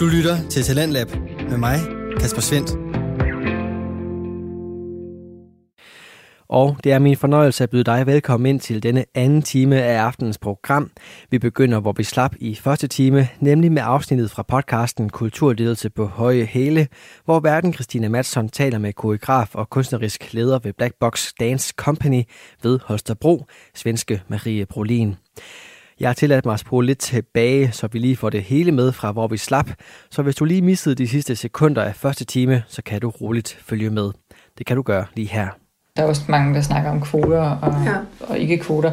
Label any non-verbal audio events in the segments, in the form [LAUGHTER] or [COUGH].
Du lytter til Talentlab med mig, Kasper Svendt. Og det er min fornøjelse at byde dig velkommen ind til denne anden time af aftenens program. Vi begynder, hvor vi slap i første time, nemlig med afsnittet fra podcasten Kulturledelse på Høje Hæle, hvor verden Christina Madsson taler med koreograf og kunstnerisk leder ved Black Box Dance Company ved Holstebro, svenske Marie Brolin. Jeg har tilladt mig at spole lidt tilbage, så vi lige får det hele med fra, hvor vi slap. Så hvis du lige missede de sidste sekunder af første time, så kan du roligt følge med. Det kan du gøre lige her. Der er også mange, der snakker om kvoter og, ja. og ikke kvoter.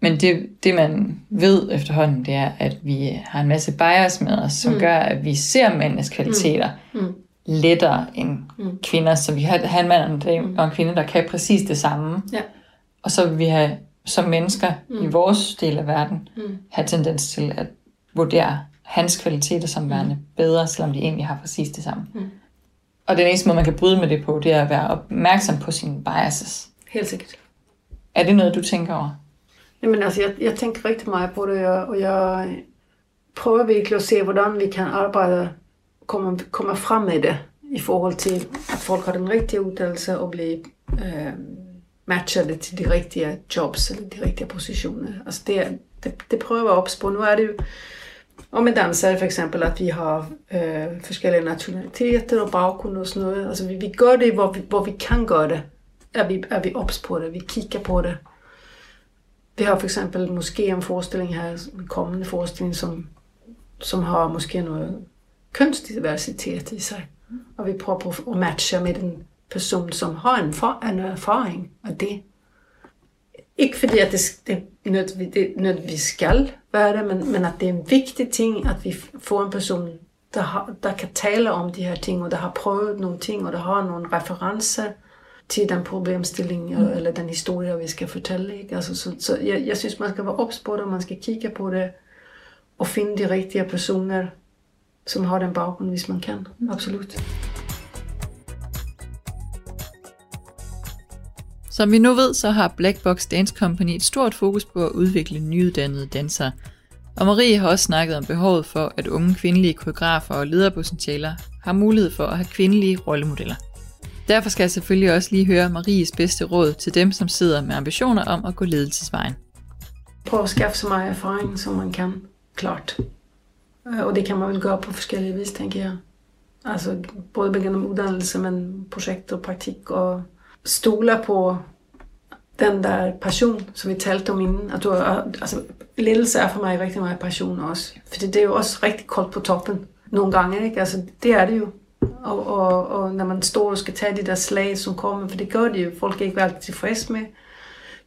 Men det, det, man ved efterhånden, det er, at vi har en masse bias med os, som mm. gør, at vi ser mændenes kvaliteter mm. Mm. lettere end mm. kvinder. Så vi har, har en mand og en kvinde, der kan præcis det samme. Ja. Og så vil vi have som mennesker mm. i vores del af verden mm. have tendens til at vurdere hans kvaliteter som værende mm. bedre, selvom de egentlig har præcis det samme. Mm. Og den eneste måde, man kan bryde med det på, det er at være opmærksom på sine biases. Helt sikkert. Er det noget, du tænker over? Jamen altså, jeg, jeg tænker rigtig meget på det, og jeg prøver virkelig at se, hvordan vi kan arbejde, komme, komme frem med det, i forhold til, at folk har den rigtige uddannelse og blive øh, matcher det til de rigtige jobs eller de rigtige positioner. Altså det, det, det prøver jeg på. Nu er det jo, og med danser for eksempel, at vi har øh, forskellige nationaliteter og baggrund og sådan noget. Altså vi, vi gør det, hvor vi, hvor vi kan gøre det. Er vi, er vi ops på det, vi kigger på det. Vi har for eksempel måske en forestilling her, en kommende forestilling, som, som har måske noget kønsdiversitet i sig. Og vi prøver på at matche med den person, som har en, for, en erfaring af det. Ikke fordi, at det, det, nød, det nødvendigvis skal være det, men, men at det er en vigtig ting, at vi får en person, der, har, der kan tale om de her ting, og der har prøvet nogle ting, og der har nogle referencer til den problemstilling, mm. eller den historie, vi skal fortælle. Ikke? Altså, så så jeg, jeg synes, man skal være ops på det, man skal kigge på det, og finde de rigtige personer, som har den baggrund, hvis man kan. Absolut. Som vi nu ved, så har Black Box Dance Company et stort fokus på at udvikle nyuddannede dansere. Og Marie har også snakket om behovet for, at unge kvindelige koreografer og lederpotentialer har mulighed for at have kvindelige rollemodeller. Derfor skal jeg selvfølgelig også lige høre Maries bedste råd til dem, som sidder med ambitioner om at gå ledelsesvejen. Prøv at skaffe så meget erfaring, som man kan. Klart. Og det kan man vel gøre på forskellige vis, tænker jeg. Altså både gennem uddannelse, men projekt og praktik og stoler på den der passion, som vi talte om inden. At du, altså, ledelse er for mig rigtig meget passion også. For det er jo også rigtig koldt på toppen nogle gange. Ikke? Altså, det er det jo. Og, og, og når man står og skal tage de der slag, som kommer, for det gør det jo. Folk er ikke altid tilfredse med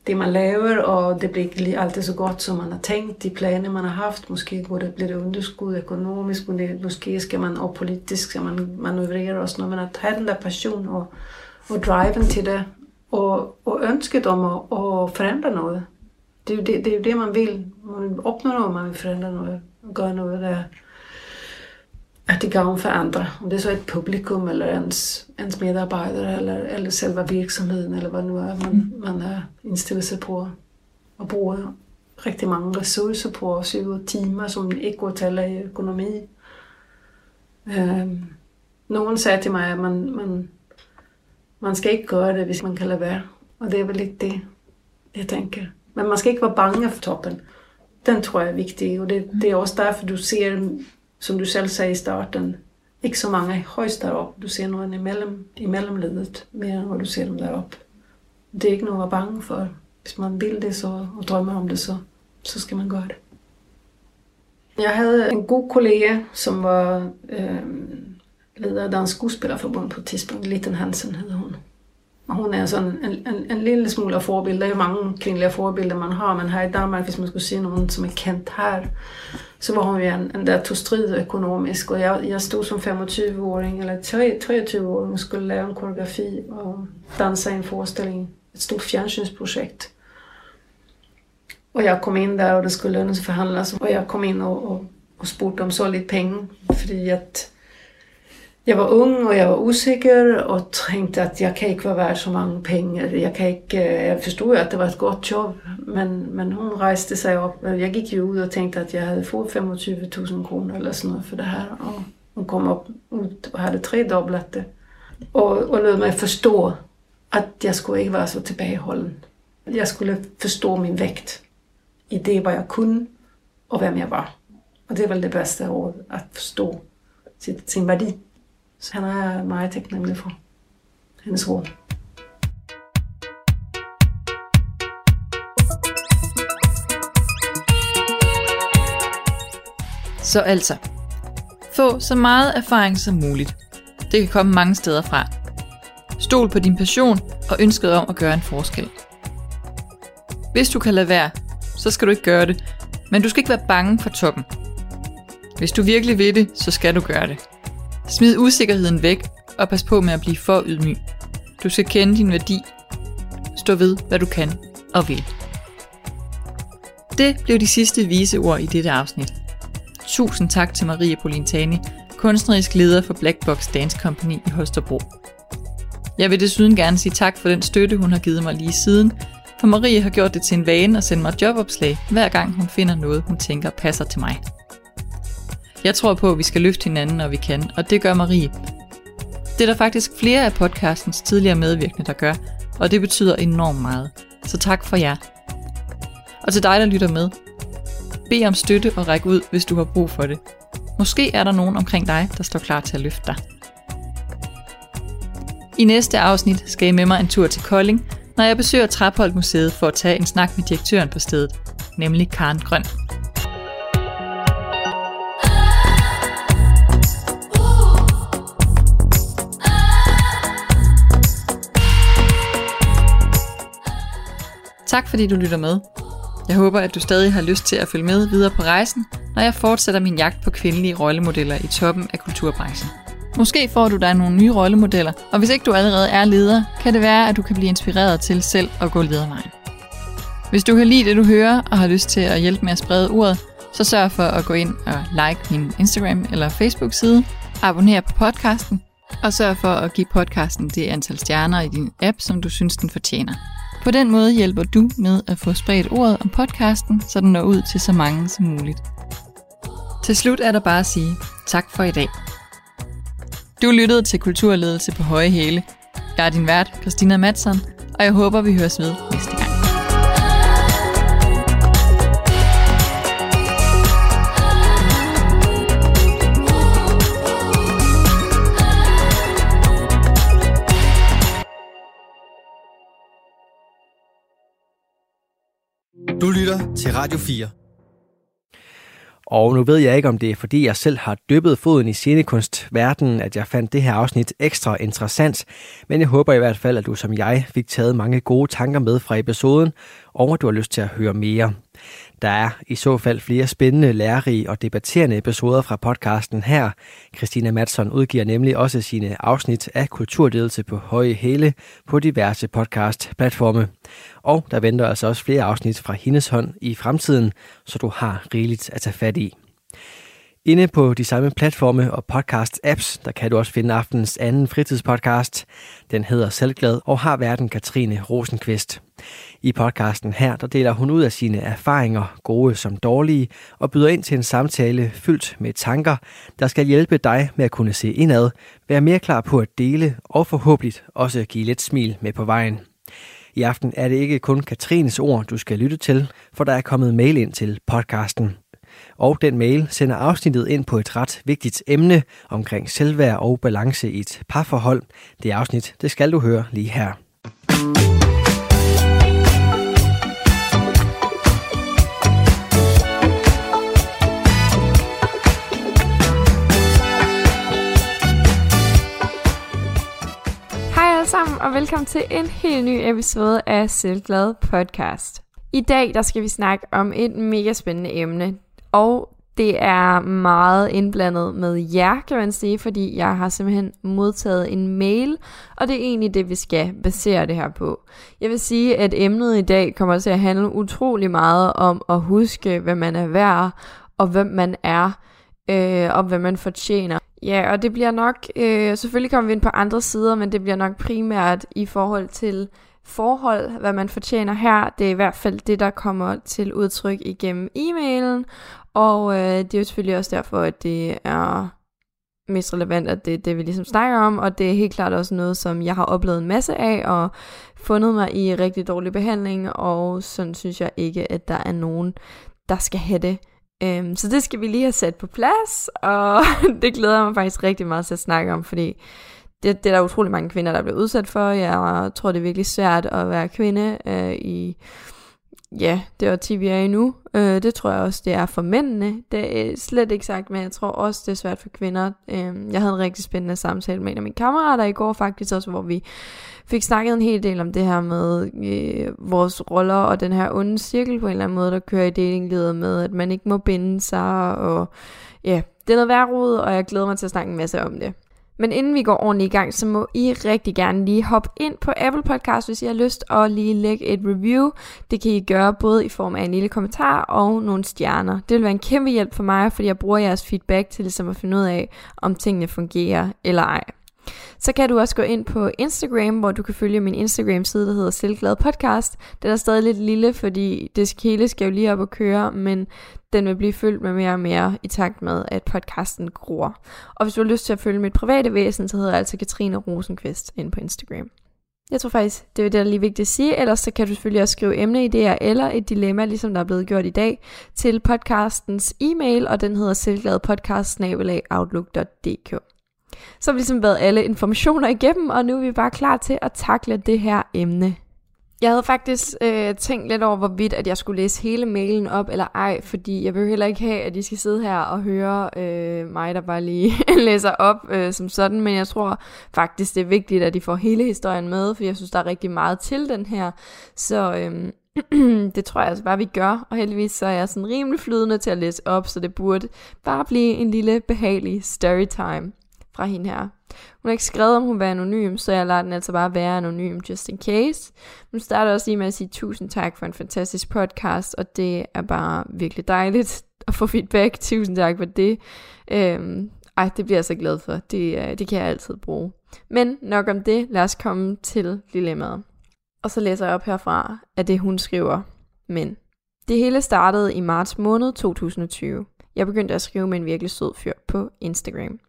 det, man laver, og det bliver ikke altid så godt, som man har tænkt. De planer, man har haft, måske går det, bliver det underskud økonomisk, måske skal man, og politisk skal man manøvrere og sådan noget, men at have den der passion og og driven til det, og, og ønsket om at, at forandre noget. Det er, jo det, det er jo det, man vil. Man vil opnå noget, man vil forandre noget, gøre noget, der er til gavn for andre. Om det er så et publikum, eller ens, ens medarbejdere, eller, eller selve virksomheden, eller hvad nu er, man, man er indstillet sig på at bruge rigtig mange ressourcer på, og syv timer, som ikke går til i økonomi. Øhm, nogen sagde til mig, at man, man, man skal ikke gøre det, hvis man kan lade være. Og det er vel lidt det, jeg tænker. Men man skal ikke være bange for toppen. Den tror jeg er vigtig, og det, det er også derfor, du ser, som du selv sagde i starten, ikke så mange højst deroppe. Du ser nogen imellem, i mellemledet, mere end du ser dem deroppe. Det er ikke noget at være bange for. Hvis man vil det så, og drømmer om det, så, så skal man gøre det. Jeg havde en god kollega, som var øh, leder af Dansk Skuespillerforbund på et tidspunkt. Litten Hansen hedder hun. Og hun er sådan en, en, en lille smule af forbilder. Der er jo mange kvindelige forbilder, man har, men her i Danmark, hvis man skulle se nogen, som er kendt her, så var hun jo en, en der tog strid økonomisk. Og jeg, jeg stod som 25-åring, eller 23-åring, og skulle lave en koreografi og dansa i en forestilling. Et stort fjernsynsprojekt. Og jeg kom in där och det skulle lönesförhandlas och jag kom in och, och, og spurgte om så lite penge, fordi at jag var ung och jag var usikker, och tænkte, att jag kan ikke være värd så många pengar. Jag, kan ikke, eh, jag förstod at att det var et gott job, men, men hon reste sig upp. Jag gick ju ut och tänkte att jag hade fått 25 000 kronor eller sånt för det här. Och Hon kom ut och hade tredubblat det. Och, och lät mig förstå att jag skulle inte vara så tilbageholden. Jag skulle förstå min vikt i det, vad jag kunde och vem jag var. Och det var det bästa råd, att forstå sin, sin värde. Så han er meget taknemmelig for hendes råd. Så altså, få så meget erfaring som muligt. Det kan komme mange steder fra. Stol på din passion og ønsket om at gøre en forskel. Hvis du kan lade være, så skal du ikke gøre det, men du skal ikke være bange for toppen. Hvis du virkelig vil det, så skal du gøre det. Smid usikkerheden væk og pas på med at blive for ydmyg. Du skal kende din værdi. Stå ved, hvad du kan og vil. Det blev de sidste vise ord i dette afsnit. Tusind tak til Marie Polintani, kunstnerisk leder for Black Box Dance Company i Holstebro. Jeg vil desuden gerne sige tak for den støtte, hun har givet mig lige siden, for Marie har gjort det til en vane at sende mig jobopslag, hver gang hun finder noget, hun tænker passer til mig. Jeg tror på, at vi skal løfte hinanden, når vi kan, og det gør Marie. Det er der faktisk flere af podcastens tidligere medvirkende, der gør, og det betyder enormt meget. Så tak for jer. Og til dig, der lytter med. Bed om støtte og ræk ud, hvis du har brug for det. Måske er der nogen omkring dig, der står klar til at løfte dig. I næste afsnit skal I med mig en tur til Kolding, når jeg besøger Trapholdt Museet for at tage en snak med direktøren på stedet, nemlig Karen Grøn. Tak fordi du lytter med. Jeg håber, at du stadig har lyst til at følge med videre på rejsen, når jeg fortsætter min jagt på kvindelige rollemodeller i toppen af kulturbranchen. Måske får du dig nogle nye rollemodeller, og hvis ikke du allerede er leder, kan det være, at du kan blive inspireret til selv at gå ledervejen. Hvis du kan lide det, du hører, og har lyst til at hjælpe med at sprede ordet, så sørg for at gå ind og like min Instagram eller Facebook-side, abonner på podcasten, og sørg for at give podcasten det antal stjerner i din app, som du synes, den fortjener. På den måde hjælper du med at få spredt ordet om podcasten, så den når ud til så mange som muligt. Til slut er der bare at sige tak for i dag. Du lyttede til Kulturledelse på Høje Hæle. Jeg er din vært, Christina Madsen, og jeg håber, vi høres ved næste gang. Lytter til Radio 4. Og nu ved jeg ikke, om det er fordi jeg selv har dyppet foden i scenekunstverdenen, at jeg fandt det her afsnit ekstra interessant. Men jeg håber i hvert fald, at du som jeg fik taget mange gode tanker med fra episoden, og at du har lyst til at høre mere. Der er i så fald flere spændende, lærerige og debatterende episoder fra podcasten her. Christina Madsen udgiver nemlig også sine afsnit af kulturledelse på høje Hele på diverse podcast-platforme. Og der venter altså også flere afsnit fra hendes hånd i fremtiden, så du har rigeligt at tage fat i. Inde på de samme platforme og podcast-apps, der kan du også finde aftens anden fritidspodcast. Den hedder Selvglad og har verden Katrine Rosenqvist. I podcasten her, der deler hun ud af sine erfaringer, gode som dårlige, og byder ind til en samtale fyldt med tanker, der skal hjælpe dig med at kunne se indad, være mere klar på at dele og forhåbentlig også give lidt smil med på vejen. I aften er det ikke kun Katrines ord, du skal lytte til, for der er kommet mail ind til podcasten. Og den mail sender afsnittet ind på et ret vigtigt emne omkring selvværd og balance i et parforhold. Det afsnit, det skal du høre lige her. Og velkommen til en helt ny episode af Selvglad Podcast. I dag der skal vi snakke om et mega spændende emne, og det er meget indblandet med jer, kan man sige, fordi jeg har simpelthen modtaget en mail, og det er egentlig det, vi skal basere det her på. Jeg vil sige, at emnet i dag kommer til at handle utrolig meget om at huske, hvad man er værd, og hvem man er, øh, og hvad man fortjener. Ja, og det bliver nok, øh, selvfølgelig kommer vi ind på andre sider, men det bliver nok primært i forhold til forhold, hvad man fortjener her. Det er i hvert fald det, der kommer til udtryk igennem e-mailen, og øh, det er jo selvfølgelig også derfor, at det er mest relevant, at det er det, vi ligesom snakker om, og det er helt klart også noget, som jeg har oplevet en masse af, og fundet mig i rigtig dårlig behandling, og sådan synes jeg ikke, at der er nogen, der skal have det. Øhm, så det skal vi lige have sat på plads, og [LAUGHS] det glæder jeg mig faktisk rigtig meget til at snakke om, fordi det, det er der utrolig mange kvinder, der bliver udsat for. Jeg tror, det er virkelig svært at være kvinde øh, i ja, det årti, vi er i nu. Øh, det tror jeg også, det er for mændene. Det er slet ikke sagt, men jeg tror også, det er svært for kvinder. Øh, jeg havde en rigtig spændende samtale med en af mine kammerater i går faktisk også, hvor vi fik snakket en hel del om det her med øh, vores roller og den her onde cirkel på en eller anden måde, der kører i datinglivet med, at man ikke må binde sig, og ja, det er noget værd og jeg glæder mig til at snakke en masse om det. Men inden vi går ordentligt i gang, så må I rigtig gerne lige hoppe ind på Apple Podcast, hvis I har lyst, og lige lægge et review. Det kan I gøre både i form af en lille kommentar og nogle stjerner. Det vil være en kæmpe hjælp for mig, fordi jeg bruger jeres feedback til ligesom at finde ud af, om tingene fungerer eller ej. Så kan du også gå ind på Instagram, hvor du kan følge min Instagram-side, der hedder Selvglad Podcast. Den er stadig lidt lille, fordi det hele skal jo lige op og køre, men den vil blive fyldt med mere og mere i takt med, at podcasten gror. Og hvis du har lyst til at følge mit private væsen, så hedder jeg altså Katrine Rosenqvist ind på Instagram. Jeg tror faktisk, det er det, der er lige vigtigt at sige. Ellers så kan du selvfølgelig også skrive emneidéer eller et dilemma, ligesom der er blevet gjort i dag, til podcastens e-mail, og den hedder selvgladpodcast.outlook.dk. Så har vi ligesom været alle informationer igennem, og nu er vi bare klar til at takle det her emne. Jeg havde faktisk øh, tænkt lidt over, hvorvidt at jeg skulle læse hele mailen op eller ej, fordi jeg vil heller ikke have, at I skal sidde her og høre øh, mig, der bare lige [LAUGHS] læser op øh, som sådan, men jeg tror faktisk, det er vigtigt, at I får hele historien med, for jeg synes, der er rigtig meget til den her. Så øh, [CLEARS THROAT] det tror jeg altså bare, vi gør, og heldigvis så er jeg sådan rimelig flydende til at læse op, så det burde bare blive en lille behagelig storytime fra hende her. Hun har ikke skrevet, om hun var anonym, så jeg lader den altså bare være anonym, just in case. Hun starter også lige med at sige tusind tak for en fantastisk podcast, og det er bare virkelig dejligt at få feedback. Tusind tak for det. Øhm, ej, det bliver jeg så glad for. Det, øh, det kan jeg altid bruge. Men nok om det. Lad os komme til dilemmaet. Og så læser jeg op herfra, at det hun skriver. Men det hele startede i marts måned 2020. Jeg begyndte at skrive med en virkelig sød fyr på Instagram.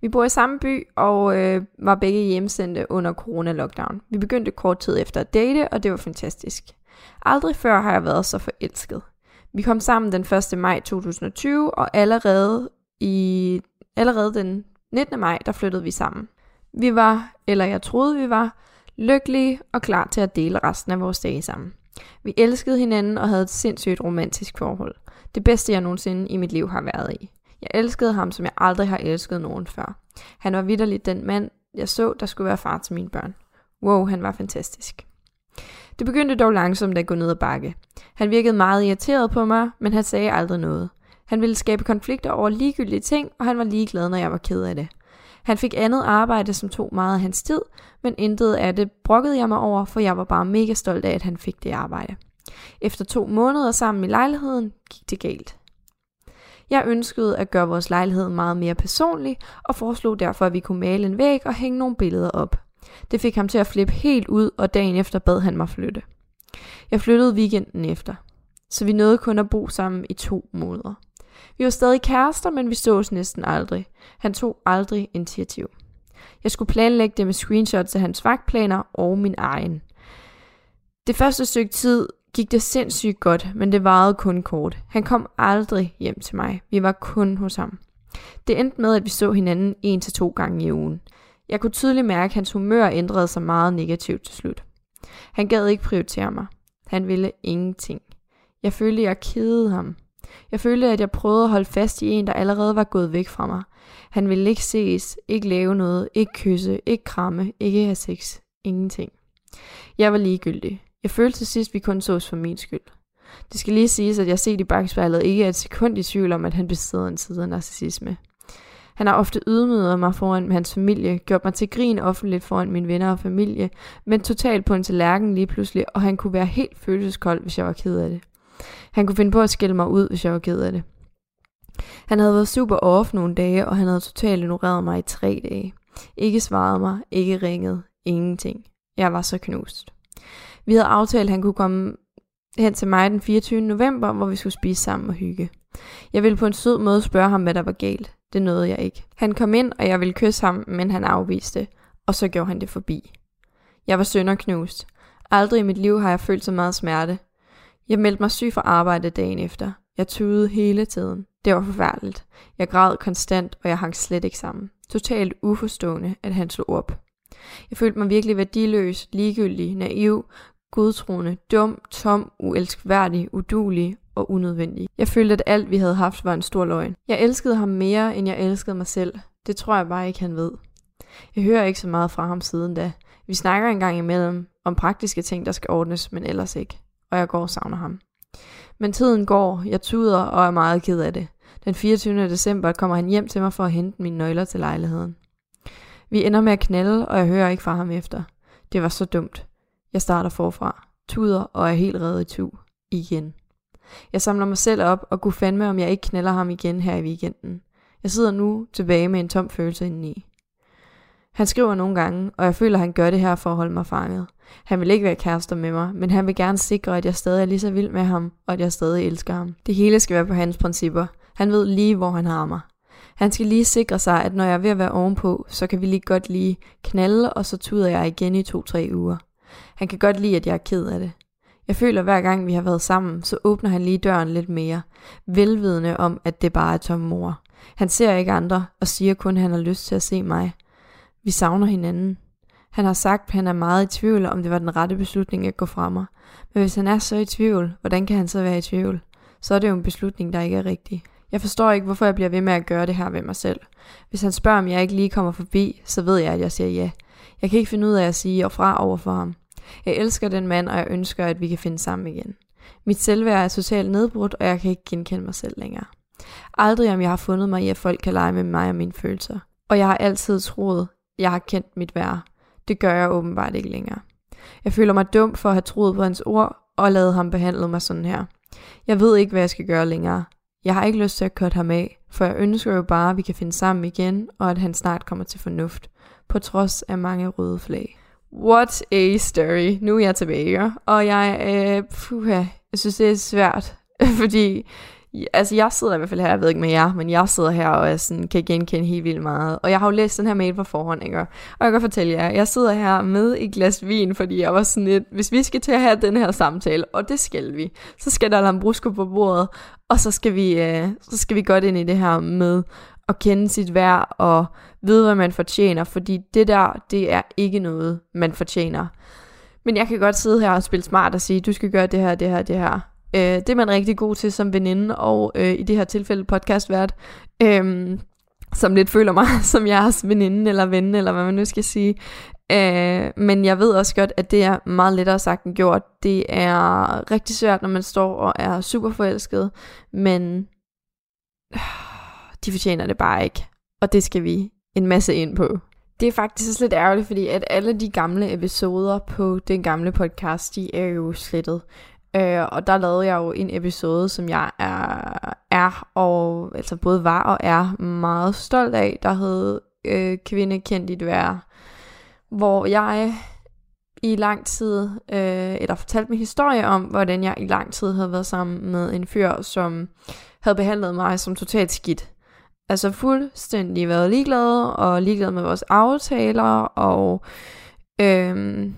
Vi bor i samme by og øh, var begge hjemsendte under corona-lockdown. Vi begyndte kort tid efter at date, og det var fantastisk. Aldrig før har jeg været så forelsket. Vi kom sammen den 1. maj 2020, og allerede, i, allerede den 19. maj, der flyttede vi sammen. Vi var, eller jeg troede vi var, lykkelige og klar til at dele resten af vores dage sammen. Vi elskede hinanden og havde et sindssygt romantisk forhold. Det bedste, jeg nogensinde i mit liv har været i. Jeg elskede ham, som jeg aldrig har elsket nogen før. Han var vidderligt den mand, jeg så, der skulle være far til mine børn. Wow, han var fantastisk. Det begyndte dog langsomt at gå ned ad bakke. Han virkede meget irriteret på mig, men han sagde aldrig noget. Han ville skabe konflikter over ligegyldige ting, og han var ligeglad, når jeg var ked af det. Han fik andet arbejde, som tog meget af hans tid, men intet af det brokkede jeg mig over, for jeg var bare mega stolt af, at han fik det arbejde. Efter to måneder sammen i lejligheden gik det galt. Jeg ønskede at gøre vores lejlighed meget mere personlig, og foreslog derfor, at vi kunne male en væg og hænge nogle billeder op. Det fik ham til at flippe helt ud, og dagen efter bad han mig flytte. Jeg flyttede weekenden efter, så vi nåede kun at bo sammen i to måneder. Vi var stadig kærester, men vi sås næsten aldrig. Han tog aldrig initiativ. Jeg skulle planlægge det med screenshots af hans vagtplaner og min egen. Det første stykke tid gik det sindssygt godt, men det varede kun kort. Han kom aldrig hjem til mig. Vi var kun hos ham. Det endte med, at vi så hinanden en til to gange i ugen. Jeg kunne tydeligt mærke, at hans humør ændrede sig meget negativt til slut. Han gad ikke prioritere mig. Han ville ingenting. Jeg følte, at jeg kedede ham. Jeg følte, at jeg prøvede at holde fast i en, der allerede var gået væk fra mig. Han ville ikke ses, ikke lave noget, ikke kysse, ikke kramme, ikke have sex. Ingenting. Jeg var ligegyldig. Jeg følte til sidst, vi kun sås for min skyld. Det skal lige siges, at jeg set i bagspejlet ikke er et sekund i tvivl om, at han besidder en side af narcissisme. Han har ofte ydmyget mig foran hans familie, gjort mig til grin offentligt foran mine venner og familie, men totalt på en tallerken lige pludselig, og han kunne være helt følelseskold, hvis jeg var ked af det. Han kunne finde på at skælde mig ud, hvis jeg var ked af det. Han havde været super off nogle dage, og han havde totalt ignoreret mig i tre dage. Ikke svaret mig, ikke ringet, ingenting. Jeg var så knust. Vi havde aftalt, at han kunne komme hen til mig den 24. november, hvor vi skulle spise sammen og hygge. Jeg ville på en sød måde spørge ham, hvad der var galt. Det nåede jeg ikke. Han kom ind, og jeg ville kysse ham, men han afviste, og så gjorde han det forbi. Jeg var sønderknust. Aldrig i mit liv har jeg følt så meget smerte. Jeg meldte mig syg fra arbejde dagen efter. Jeg tudede hele tiden. Det var forfærdeligt. Jeg græd konstant, og jeg hang slet ikke sammen. Totalt uforstående, at han slog op. Jeg følte mig virkelig værdiløs, ligegyldig, naiv, godtroende, dum, tom, uelskværdig, udulig og unødvendig. Jeg følte, at alt vi havde haft var en stor løgn. Jeg elskede ham mere, end jeg elskede mig selv. Det tror jeg bare ikke, han ved. Jeg hører ikke så meget fra ham siden da. Vi snakker en gang imellem om praktiske ting, der skal ordnes, men ellers ikke. Og jeg går og savner ham. Men tiden går, jeg tuder og er meget ked af det. Den 24. december kommer han hjem til mig for at hente mine nøgler til lejligheden. Vi ender med at knalde, og jeg hører ikke fra ham efter. Det var så dumt. Jeg starter forfra, tuder og er helt reddet i tu. Igen. Jeg samler mig selv op og kunne fandme, om jeg ikke knælder ham igen her i weekenden. Jeg sidder nu tilbage med en tom følelse indeni. Han skriver nogle gange, og jeg føler, at han gør det her for at holde mig fanget. Han vil ikke være kærester med mig, men han vil gerne sikre, at jeg stadig er lige så vild med ham, og at jeg stadig elsker ham. Det hele skal være på hans principper. Han ved lige, hvor han har mig. Han skal lige sikre sig, at når jeg er ved at være ovenpå, så kan vi lige godt lige knalde, og så tuder jeg igen i to-tre uger. Han kan godt lide, at jeg er ked af det. Jeg føler, at hver gang vi har været sammen, så åbner han lige døren lidt mere, velvidende om, at det bare er tom mor. Han ser ikke andre, og siger kun, at han har lyst til at se mig. Vi savner hinanden. Han har sagt, at han er meget i tvivl, om det var den rette beslutning at gå fra mig. Men hvis han er så i tvivl, hvordan kan han så være i tvivl? Så er det jo en beslutning, der ikke er rigtig. Jeg forstår ikke, hvorfor jeg bliver ved med at gøre det her ved mig selv. Hvis han spørger, om jeg ikke lige kommer forbi, så ved jeg, at jeg siger ja. Jeg kan ikke finde ud af at sige og fra over for ham. Jeg elsker den mand, og jeg ønsker, at vi kan finde sammen igen. Mit selvværd er totalt nedbrudt, og jeg kan ikke genkende mig selv længere. Aldrig om jeg har fundet mig i, at folk kan lege med mig og mine følelser. Og jeg har altid troet, jeg har kendt mit værd. Det gør jeg åbenbart ikke længere. Jeg føler mig dum for at have troet på hans ord, og lavet ham behandle mig sådan her. Jeg ved ikke, hvad jeg skal gøre længere. Jeg har ikke lyst til at korte ham af, for jeg ønsker jo bare, at vi kan finde sammen igen, og at han snart kommer til fornuft, på trods af mange røde flag. What a story. Nu er jeg tilbage, og jeg, øh, puha, jeg synes, det er svært, [LAUGHS] fordi altså jeg sidder i hvert fald her, jeg ved ikke med jer, men jeg sidder her og er sådan, kan genkende helt vildt meget. Og jeg har jo læst den her mail på forhånd, ikke? Og jeg kan fortælle jer, jeg sidder her med et glas vin, fordi jeg var sådan lidt, hvis vi skal til at have den her samtale, og det skal vi, så skal der lambrusco på bordet, og så skal vi, øh, så skal vi godt ind i det her med at kende sit værd og vide, hvad man fortjener, fordi det der, det er ikke noget, man fortjener. Men jeg kan godt sidde her og spille smart og sige, du skal gøre det her, det her, det her. Øh, det er man rigtig god til som veninde, og øh, i det her tilfælde podcastvært, øh, som lidt føler mig [LAUGHS] som jeres veninde eller ven, eller hvad man nu skal sige. Øh, men jeg ved også godt, at det er meget lettere sagt end gjort. Det er rigtig svært, når man står og er super forelsket, men øh, de fortjener det bare ikke. Og det skal vi en masse ind på. Det er faktisk også lidt ærgerligt, fordi at alle de gamle episoder på den gamle podcast, de er jo slettet. Øh, og der lavede jeg jo en episode, som jeg er, er og altså både var og er meget stolt af, der hed øh, Kvinde kendt dit værd, hvor jeg i lang tid, øh, eller fortalte min historie om, hvordan jeg i lang tid havde været sammen med en fyr, som havde behandlet mig som totalt skidt. Altså fuldstændig været ligeglad, og ligeglad med vores aftaler, og øhm,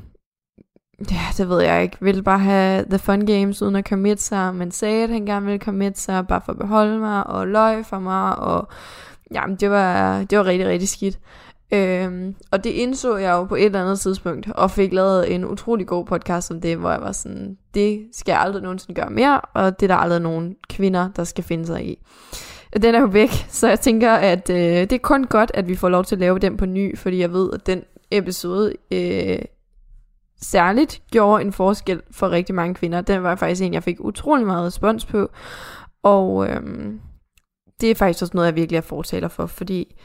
ja, det ved jeg ikke, ville bare have the fun games uden at commit sig, men sagde, at han gerne ville commit sig, bare for at beholde mig, og løg for mig, og jamen, det var, det var rigtig, rigtig skidt. Øhm, og det indså jeg jo på et eller andet tidspunkt, og fik lavet en utrolig god podcast om det, hvor jeg var sådan, det skal jeg aldrig nogensinde gøre mere, og det er der aldrig nogen kvinder, der skal finde sig i. Den er jo væk, [LAUGHS] så jeg tænker, at øh, det er kun godt, at vi får lov til at lave den på ny, fordi jeg ved, at den episode øh, særligt gjorde en forskel for rigtig mange kvinder. Den var faktisk en, jeg fik utrolig meget respons på. Og øh, det er faktisk også noget, jeg virkelig er fortaler for, fordi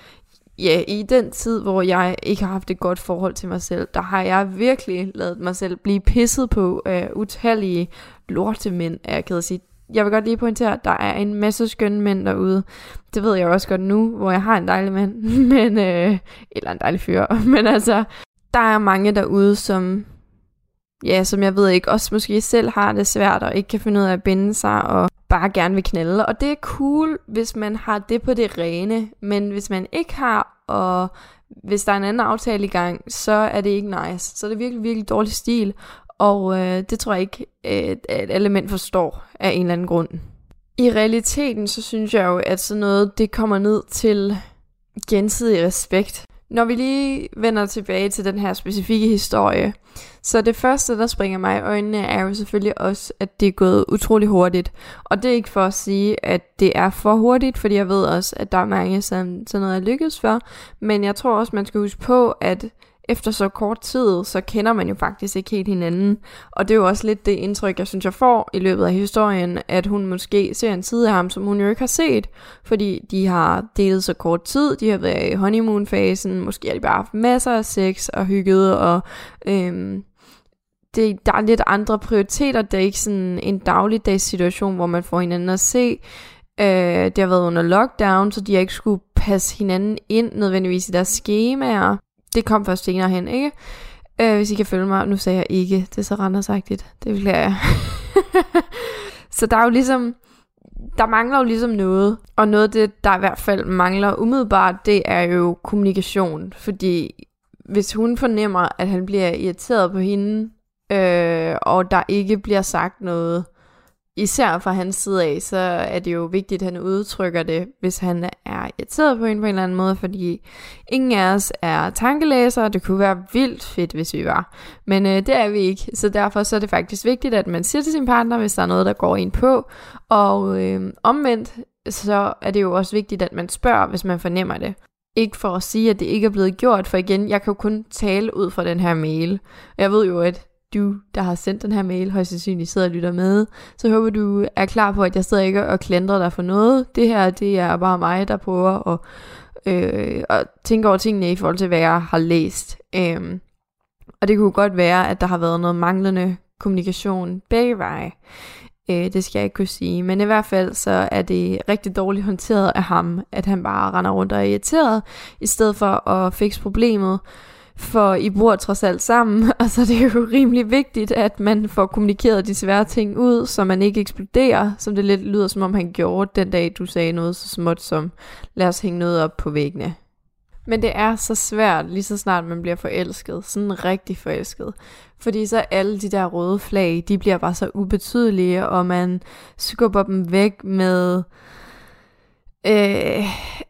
ja, i den tid, hvor jeg ikke har haft et godt forhold til mig selv, der har jeg virkelig lavet mig selv blive pisset på af utallige lortemænd, er jeg ked at sige. Jeg vil godt lige pointere, at der er en masse skønne mænd derude. Det ved jeg også godt nu, hvor jeg har en dejlig mand, [LAUGHS] men, øh, eller en dejlig fyr. [LAUGHS] Men altså, der er mange derude, som ja, som jeg ved ikke, også måske selv har det svært og ikke kan finde ud af at binde sig og bare gerne vil knalde. Og det er cool, hvis man har det på det rene, men hvis man ikke har, og hvis der er en anden aftale i gang, så er det ikke nice. Så er det virkelig, virkelig dårlig stil, og øh, det tror jeg ikke, at, at alle mænd forstår af en eller anden grund. I realiteten, så synes jeg jo, at sådan noget, det kommer ned til gensidig respekt. Når vi lige vender tilbage til den her specifikke historie, så det første, der springer mig i øjnene, er jo selvfølgelig også, at det er gået utrolig hurtigt. Og det er ikke for at sige, at det er for hurtigt, fordi jeg ved også, at der er mange, som sådan noget er lykkedes for. Men jeg tror også, man skal huske på, at efter så kort tid, så kender man jo faktisk ikke helt hinanden. Og det er jo også lidt det indtryk, jeg synes, jeg får i løbet af historien, at hun måske ser en side af ham, som hun jo ikke har set, fordi de har delt så kort tid, de har været i honeymoon-fasen, måske har de bare haft masser af sex og hygget, og øhm, det, der er lidt andre prioriteter, det er ikke sådan en dagligdags situation, hvor man får hinanden at se. Øh, det har været under lockdown, så de har ikke skulle passe hinanden ind nødvendigvis i deres skemaer det kom først senere hen, ikke? Øh, hvis I kan følge mig. Nu sagde jeg ikke, det er så rendersagtigt. Det vil jeg. [LAUGHS] så der er jo ligesom, der mangler jo ligesom noget. Og noget af det, der i hvert fald mangler umiddelbart, det er jo kommunikation. Fordi hvis hun fornemmer, at han bliver irriteret på hende, øh, og der ikke bliver sagt noget, især fra hans side af, så er det jo vigtigt, at han udtrykker det, hvis han er irriteret på en på en eller anden måde, fordi ingen af os er tankelæsere, det kunne være vildt fedt, hvis vi var, men øh, det er vi ikke, så derfor så er det faktisk vigtigt, at man siger til sin partner, hvis der er noget, der går ind på, og øh, omvendt, så er det jo også vigtigt, at man spørger, hvis man fornemmer det. Ikke for at sige, at det ikke er blevet gjort, for igen, jeg kan jo kun tale ud fra den her mail. Jeg ved jo, at du, der har sendt den her mail, højst sandsynligt sidder og lytter med. Så håber du er klar på, at jeg sidder ikke og klandrer dig for noget. Det her, det er bare mig, der prøver at, øh, at tænke over tingene i forhold til, hvad jeg har læst. Øhm, og det kunne godt være, at der har været noget manglende kommunikation begge veje. Øh, det skal jeg ikke kunne sige. Men i hvert fald så er det rigtig dårligt håndteret af ham, at han bare render rundt og er irriteret, i stedet for at fikse problemet for I bor trods alt sammen, [LAUGHS] altså, og så er det jo rimelig vigtigt, at man får kommunikeret de svære ting ud, så man ikke eksploderer, som det lidt lyder som om han gjorde den dag, du sagde noget så småt som, lad os hænge noget op på væggene. Men det er så svært, lige så snart man bliver forelsket, sådan rigtig forelsket. Fordi så alle de der røde flag, de bliver bare så ubetydelige, og man skubber dem væk med øh,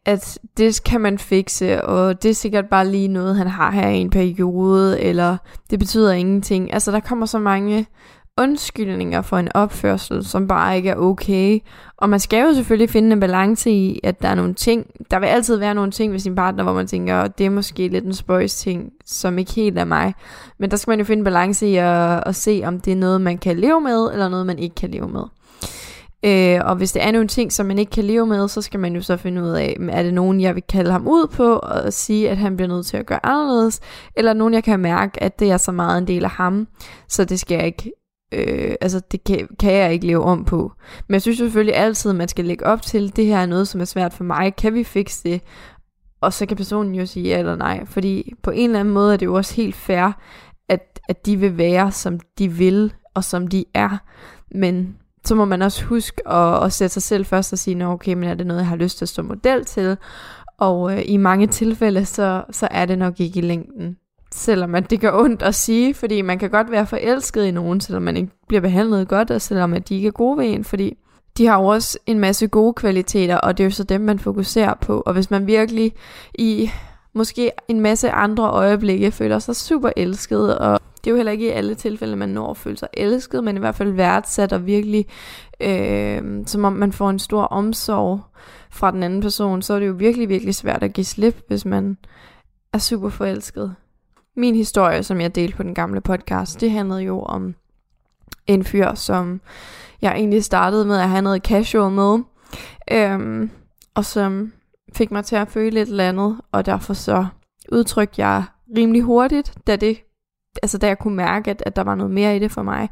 at det kan man fikse, og det er sikkert bare lige noget, han har her i en periode, eller det betyder ingenting. Altså, der kommer så mange undskyldninger for en opførsel, som bare ikke er okay. Og man skal jo selvfølgelig finde en balance i, at der er nogle ting, der vil altid være nogle ting ved sin partner, hvor man tænker, det er måske lidt en spøjs ting, som ikke helt er mig. Men der skal man jo finde en balance i at, at se, om det er noget, man kan leve med, eller noget, man ikke kan leve med. Øh, og hvis det er nogle ting, som man ikke kan leve med, så skal man jo så finde ud af, er det nogen, jeg vil kalde ham ud på, og sige, at han bliver nødt til at gøre anderledes, eller nogen, jeg kan mærke, at det er så meget en del af ham, så det skal jeg ikke Øh, altså det kan, kan jeg ikke leve om på. Men jeg synes selvfølgelig altid, at man skal lægge op til, det her er noget, som er svært for mig. Kan vi fikse det? Og så kan personen jo sige ja eller nej. Fordi på en eller anden måde er det jo også helt fair, at, at de vil være, som de vil, og som de er. Men så må man også huske at, at sætte sig selv først og sige, okay, men er det noget, jeg har lyst til at stå model til? Og øh, i mange tilfælde, så, så er det nok ikke i længden. Selvom at det gør ondt at sige, fordi man kan godt være forelsket i nogen, selvom man ikke bliver behandlet godt, og selvom at de ikke er gode ved en, fordi de har jo også en masse gode kvaliteter, og det er jo så dem, man fokuserer på. Og hvis man virkelig i måske en masse andre øjeblikke føler sig super elsket, og det er jo heller ikke i alle tilfælde, man når at føle sig elsket, men i hvert fald værdsat og virkelig, øh, som om man får en stor omsorg fra den anden person, så er det jo virkelig, virkelig svært at give slip, hvis man er super forelsket. Min historie, som jeg delte på den gamle podcast, det handlede jo om en fyr, som jeg egentlig startede med at have noget casual med, øhm, og som fik mig til at føle et eller andet, og derfor så udtrykte jeg rimelig hurtigt, da det altså da jeg kunne mærke, at, at der var noget mere i det for mig,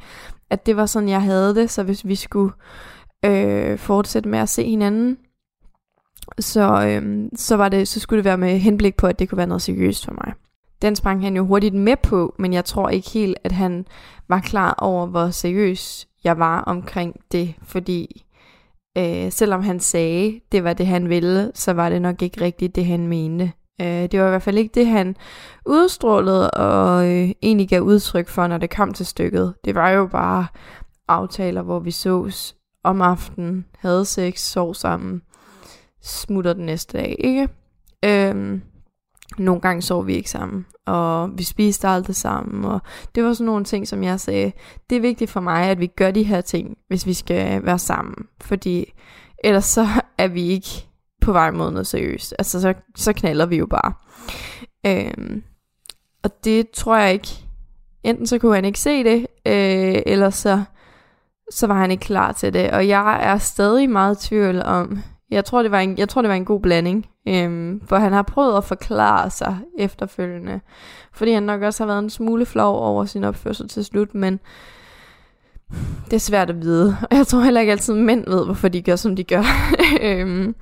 at det var sådan, jeg havde det, så hvis vi skulle øh, fortsætte med at se hinanden, så, øh, så, var det, så skulle det være med henblik på, at det kunne være noget seriøst for mig. Den sprang han jo hurtigt med på, men jeg tror ikke helt, at han var klar over, hvor seriøs jeg var omkring det, fordi Øh, selvom han sagde, det var det han ville, så var det nok ikke rigtigt det han mente. Øh, det var i hvert fald ikke det han udstrålede og øh, egentlig gav udtryk for, når det kom til stykket. Det var jo bare aftaler, hvor vi sås om aftenen, havde sex, sov sammen, smutter den næste dag, ikke? Øhm, nogle gange sov vi ikke sammen, og vi spiste aldrig sammen, og det var sådan nogle ting, som jeg sagde, det er vigtigt for mig, at vi gør de her ting, hvis vi skal være sammen, fordi ellers så [LAUGHS] er vi ikke på vej mod noget seriøst, altså så, så knaller vi jo bare. Øhm, og det tror jeg ikke, enten så kunne han ikke se det, øh, eller så, så var han ikke klar til det, og jeg er stadig meget i tvivl om, jeg tror, det var en, jeg tror, det var en god blanding. Øhm, for han har prøvet at forklare sig efterfølgende. Fordi han nok også har været en smule flov over sin opførsel til slut, men det er svært at vide. Og jeg tror heller ikke altid, mænd ved, hvorfor de gør, som de gør. [LAUGHS] øhm,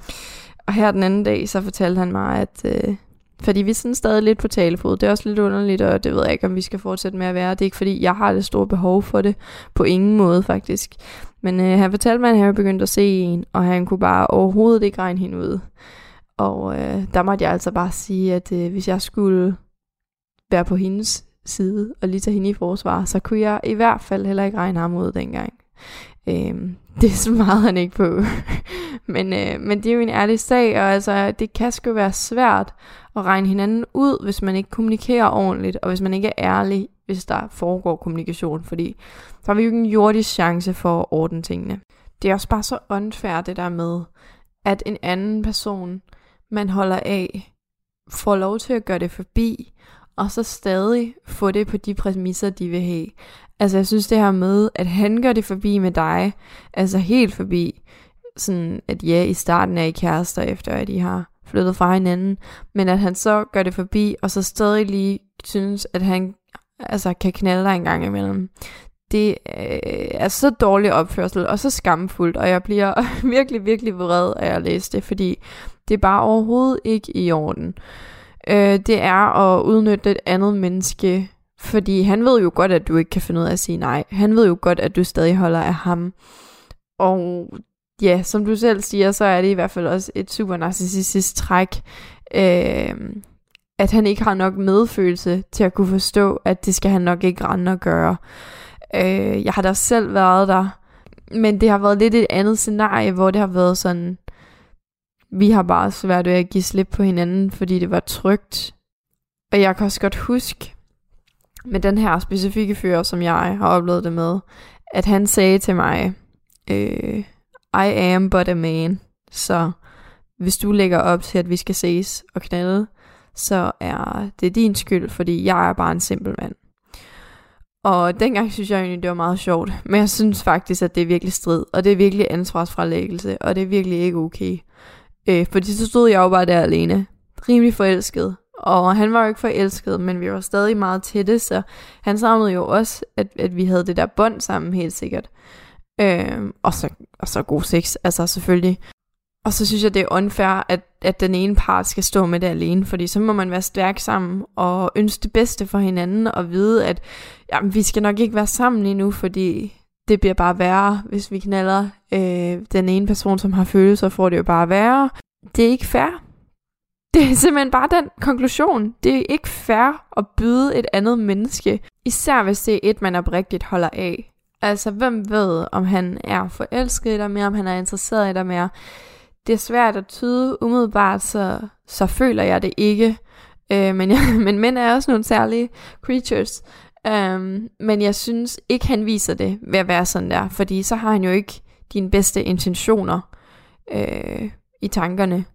og her den anden dag, så fortalte han mig, at... Øh, fordi vi er sådan stadig lidt på talefod. Det er også lidt underligt, og det ved jeg ikke, om vi skal fortsætte med at være. Det er ikke fordi, jeg har det store behov for det. På ingen måde, faktisk. Men øh, han fortalte mig, at han havde begyndt at se en, og han kunne bare overhovedet ikke regne hende ud. Og øh, der måtte jeg altså bare sige, at øh, hvis jeg skulle være på hendes side og lige tage hende i forsvar, så kunne jeg i hvert fald heller ikke regne ham ud dengang. Øhm, [LAUGHS] det svarede han ikke på. [LAUGHS] men, øh, men det er jo en ærlig sag, og altså, det kan sgu være svært at regne hinanden ud, hvis man ikke kommunikerer ordentligt, og hvis man ikke er ærlig, hvis der foregår kommunikation, fordi så har vi jo ikke en jordisk chance for at ordne tingene. Det er også bare så unfair det der med, at en anden person, man holder af, får lov til at gøre det forbi, og så stadig få det på de præmisser, de vil have. Altså jeg synes det her med, at han gør det forbi med dig, altså helt forbi, sådan at ja, i starten er I kærester, efter at I har flyttet fra hinanden, men at han så gør det forbi, og så stadig lige synes, at han altså, kan knalde dig en gang imellem. Det øh, er så dårlig opførsel, og så skamfuldt, og jeg bliver [LAUGHS] virkelig, virkelig vred af at læse det, fordi det er bare overhovedet ikke i orden. Øh, det er at udnytte et andet menneske, fordi han ved jo godt, at du ikke kan finde ud af at sige nej. Han ved jo godt, at du stadig holder af ham. Og ja, som du selv siger, så er det i hvert fald også et super narcissistisk træk, øh, at han ikke har nok medfølelse til at kunne forstå, at det skal han nok ikke rende og gøre. Øh, jeg har da selv været der, men det har været lidt et andet scenarie, hvor det har været sådan, vi har bare svært ved at give slip på hinanden, fordi det var trygt. Og jeg kan også godt huske, med den her specifikke fyr, som jeg har oplevet det med, at han sagde til mig, øh, i am but a man. Så hvis du lægger op til, at vi skal ses og knalde, så er det din skyld, fordi jeg er bare en simpel mand. Og dengang synes jeg egentlig, det var meget sjovt. Men jeg synes faktisk, at det er virkelig strid, og det er virkelig ansvarsfralæggelse, og det er virkelig ikke okay. Øh, fordi så stod jeg jo bare der alene, rimelig forelsket. Og han var jo ikke forelsket, men vi var stadig meget tætte, så han savnede jo også, at, at vi havde det der bånd sammen helt sikkert. Øh, og, så, og så god sex, altså selvfølgelig. Og så synes jeg, det er unfair, at, at den ene part skal stå med det alene, fordi så må man være stærk sammen og ønske det bedste for hinanden og vide, at jamen, vi skal nok ikke være sammen endnu, fordi det bliver bare værre, hvis vi knaller øh, den ene person, som har følelser, får det jo bare værre. Det er ikke fair. [LAUGHS] Det er simpelthen bare den konklusion. Det er ikke fair at byde et andet menneske, især hvis det er et, man oprigtigt holder af. Altså, hvem ved, om han er forelsket i dig mere, om han er interesseret i dig mere. Det er svært at tyde umiddelbart, så, så føler jeg det ikke. Øh, men, jeg, [LAUGHS] men mænd er også nogle særlige creatures. Um, men jeg synes ikke, han viser det ved at være sådan der, fordi så har han jo ikke dine bedste intentioner øh, i tankerne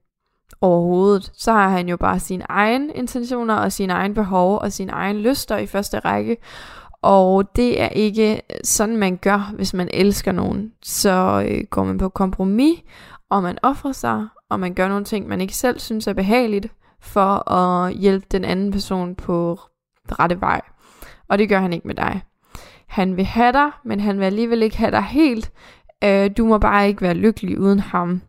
overhovedet. Så har han jo bare sine egne intentioner og sine egne behov og sine egne lyster i første række. Og det er ikke sådan, man gør, hvis man elsker nogen. Så øh, går man på kompromis, og man offrer sig, og man gør nogle ting, man ikke selv synes er behageligt, for at hjælpe den anden person på rette vej. Og det gør han ikke med dig. Han vil have dig, men han vil alligevel ikke have dig helt. Øh, du må bare ikke være lykkelig uden ham.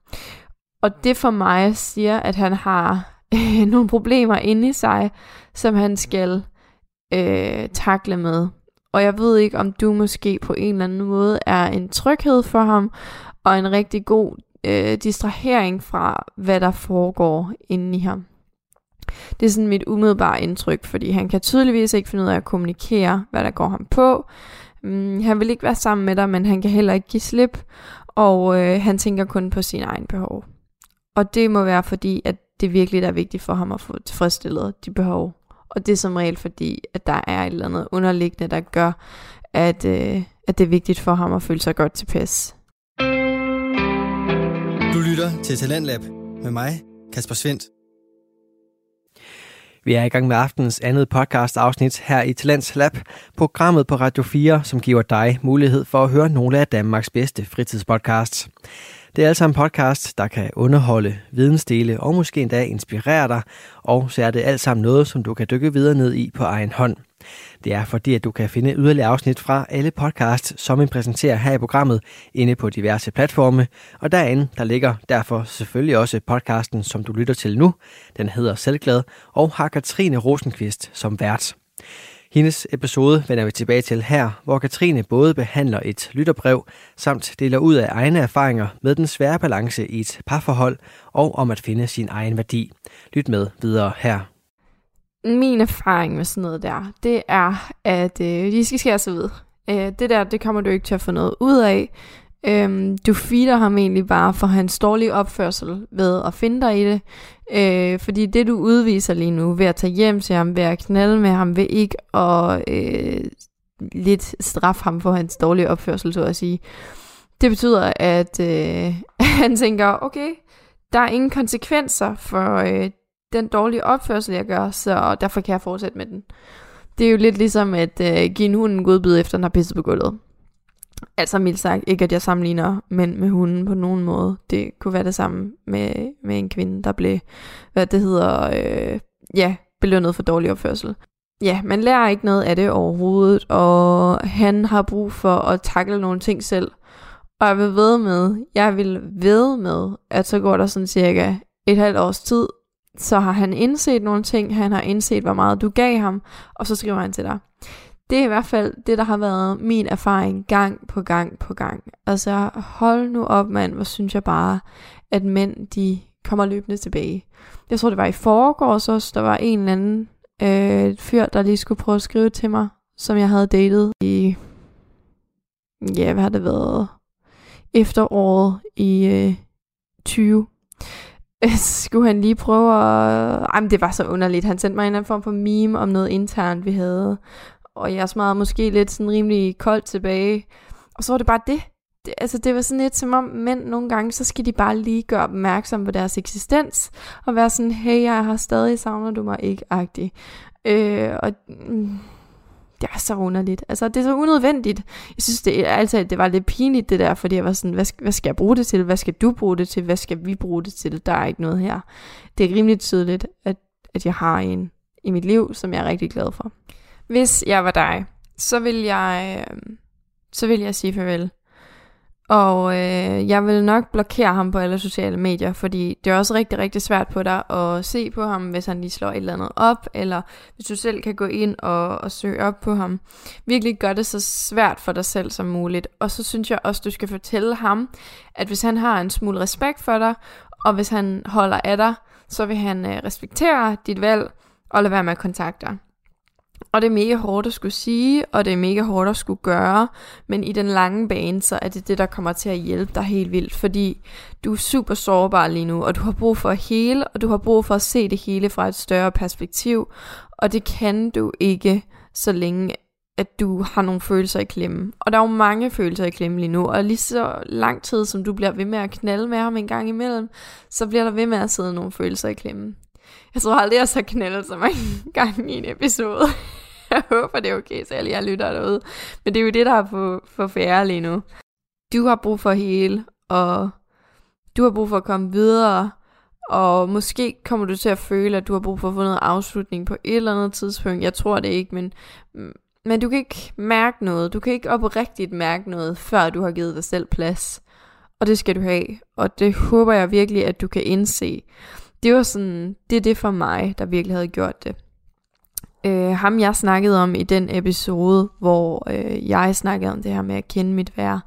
Og det for mig siger, at han har øh, [LAUGHS] nogle problemer inde i sig, som han skal øh, takle med. Og jeg ved ikke, om du måske på en eller anden måde er en tryghed for ham, og en rigtig god øh, distrahering fra, hvad der foregår inde i ham. Det er sådan mit umiddelbare indtryk, fordi han kan tydeligvis ikke finde ud af at kommunikere, hvad der går ham på. Mm, han vil ikke være sammen med dig, men han kan heller ikke give slip, og øh, han tænker kun på sin egen behov. Og det må være fordi, at det virkelig er vigtigt for ham at få tilfredsstillet de behov. Og det er som regel fordi, at der er et eller andet underliggende, der gør, at, øh, at det er vigtigt for ham at føle sig godt tilpas. Du lytter til Talentlab med mig, Kasper Svendt. Vi er i gang med aftens andet podcast afsnit her i Talents Lab, programmet på Radio 4, som giver dig mulighed for at høre nogle af Danmarks bedste fritidspodcasts. Det er altså en podcast, der kan underholde, vidensdele og måske endda inspirere dig, og så er det alt sammen noget, som du kan dykke videre ned i på egen hånd. Det er fordi, at du kan finde yderligere afsnit fra alle podcasts, som vi præsenterer her i programmet, inde på diverse platforme, og derinde, der ligger derfor selvfølgelig også podcasten, som du lytter til nu. Den hedder Selvglad, og har Katrine Rosenqvist som vært. Hendes episode vender vi tilbage til her, hvor Katrine både behandler et lytterbrev, samt deler ud af egne erfaringer med den svære balance i et parforhold og om at finde sin egen værdi. Lyt med videre her. Min erfaring med sådan noget der, det er, at øh, de skal skære sig ud. Øh, det der, det kommer du ikke til at få noget ud af. Øhm, du feeder ham egentlig bare for hans dårlige opførsel ved at finde dig i det. Øh, fordi det du udviser lige nu ved at tage hjem til ham, ved at knalde med ham, ved ikke at øh, lidt straffe ham for hans dårlige opførsel, så at sige. Det betyder, at øh, [LAUGHS] han tænker, okay, der er ingen konsekvenser for øh, den dårlige opførsel, jeg gør, så derfor kan jeg fortsætte med den. Det er jo lidt ligesom at øh, give en hund en godbid efter den har pisset på gulvet. Altså mildt sagt, ikke at jeg sammenligner mænd med hunden på nogen måde. Det kunne være det samme med, med en kvinde, der blev, hvad det hedder, øh, ja, belønnet for dårlig opførsel. Ja, man lærer ikke noget af det overhovedet, og han har brug for at takle nogle ting selv. Og jeg vil ved med, jeg vil ved med, at så går der sådan cirka et halvt års tid, så har han indset nogle ting, han har indset, hvor meget du gav ham, og så skriver han til dig. Det er i hvert fald det, der har været min erfaring gang på gang på gang. Altså hold nu op mand, hvor synes jeg bare, at mænd de kommer løbende tilbage. Jeg tror det var i forgårs også, der var en eller anden øh, fyr, der lige skulle prøve at skrive til mig, som jeg havde datet i, ja hvad har det været, efteråret i øh, 20. [LAUGHS] skulle han lige prøve at... Ej, men det var så underligt. Han sendte mig en eller anden form for meme om noget internt, vi havde og jeg smadrede måske lidt sådan rimelig koldt tilbage. Og så var det bare det. det. Altså det var sådan lidt som om mænd nogle gange, så skal de bare lige gøre opmærksom på deres eksistens, og være sådan, hey, jeg har stadig savner du mig ikke, agtig. Øh, og mm, det er så underligt. Altså, det er så unødvendigt. Jeg synes, det, altså, det var lidt pinligt, det der, fordi jeg var sådan, hvad, hvad skal jeg bruge det til? Hvad skal du bruge det til? Hvad skal vi bruge det til? Der er ikke noget her. Det er rimelig tydeligt, at, at jeg har en i mit liv, som jeg er rigtig glad for. Hvis jeg var dig, så vil jeg, øhm, så vil jeg sige farvel. Og øh, jeg vil nok blokere ham på alle sociale medier, fordi det er også rigtig, rigtig svært på dig at se på ham, hvis han lige slår et eller andet op, eller hvis du selv kan gå ind og, og søge op på ham. Virkelig gør det så svært for dig selv som muligt. Og så synes jeg også, du skal fortælle ham, at hvis han har en smule respekt for dig, og hvis han holder af dig, så vil han øh, respektere dit valg og lade være med at kontakte dig. Og det er mega hårdt at skulle sige, og det er mega hårdt at skulle gøre, men i den lange bane, så er det det, der kommer til at hjælpe dig helt vildt, fordi du er super sårbar lige nu, og du har brug for at hele, og du har brug for at se det hele fra et større perspektiv, og det kan du ikke, så længe at du har nogle følelser i klemme. Og der er jo mange følelser i klemme lige nu, og lige så lang tid, som du bliver ved med at knalde med ham en gang imellem, så bliver der ved med at sidde nogle følelser i klemme. Jeg tror aldrig, jeg så knaldet så mange [LAUGHS] gange i en episode. [LAUGHS] jeg håber, det er okay, så jeg lige lytter derude. Men det er jo det, der er på, for færre lige nu. Du har brug for at hele, og du har brug for at komme videre, og måske kommer du til at føle, at du har brug for at få noget afslutning på et eller andet tidspunkt. Jeg tror det ikke, men, men du kan ikke mærke noget. Du kan ikke oprigtigt mærke noget, før du har givet dig selv plads. Og det skal du have. Og det håber jeg virkelig, at du kan indse det var sådan, det er det for mig, der virkelig havde gjort det. Øh, ham jeg snakkede om i den episode, hvor øh, jeg snakkede om det her med at kende mit værd,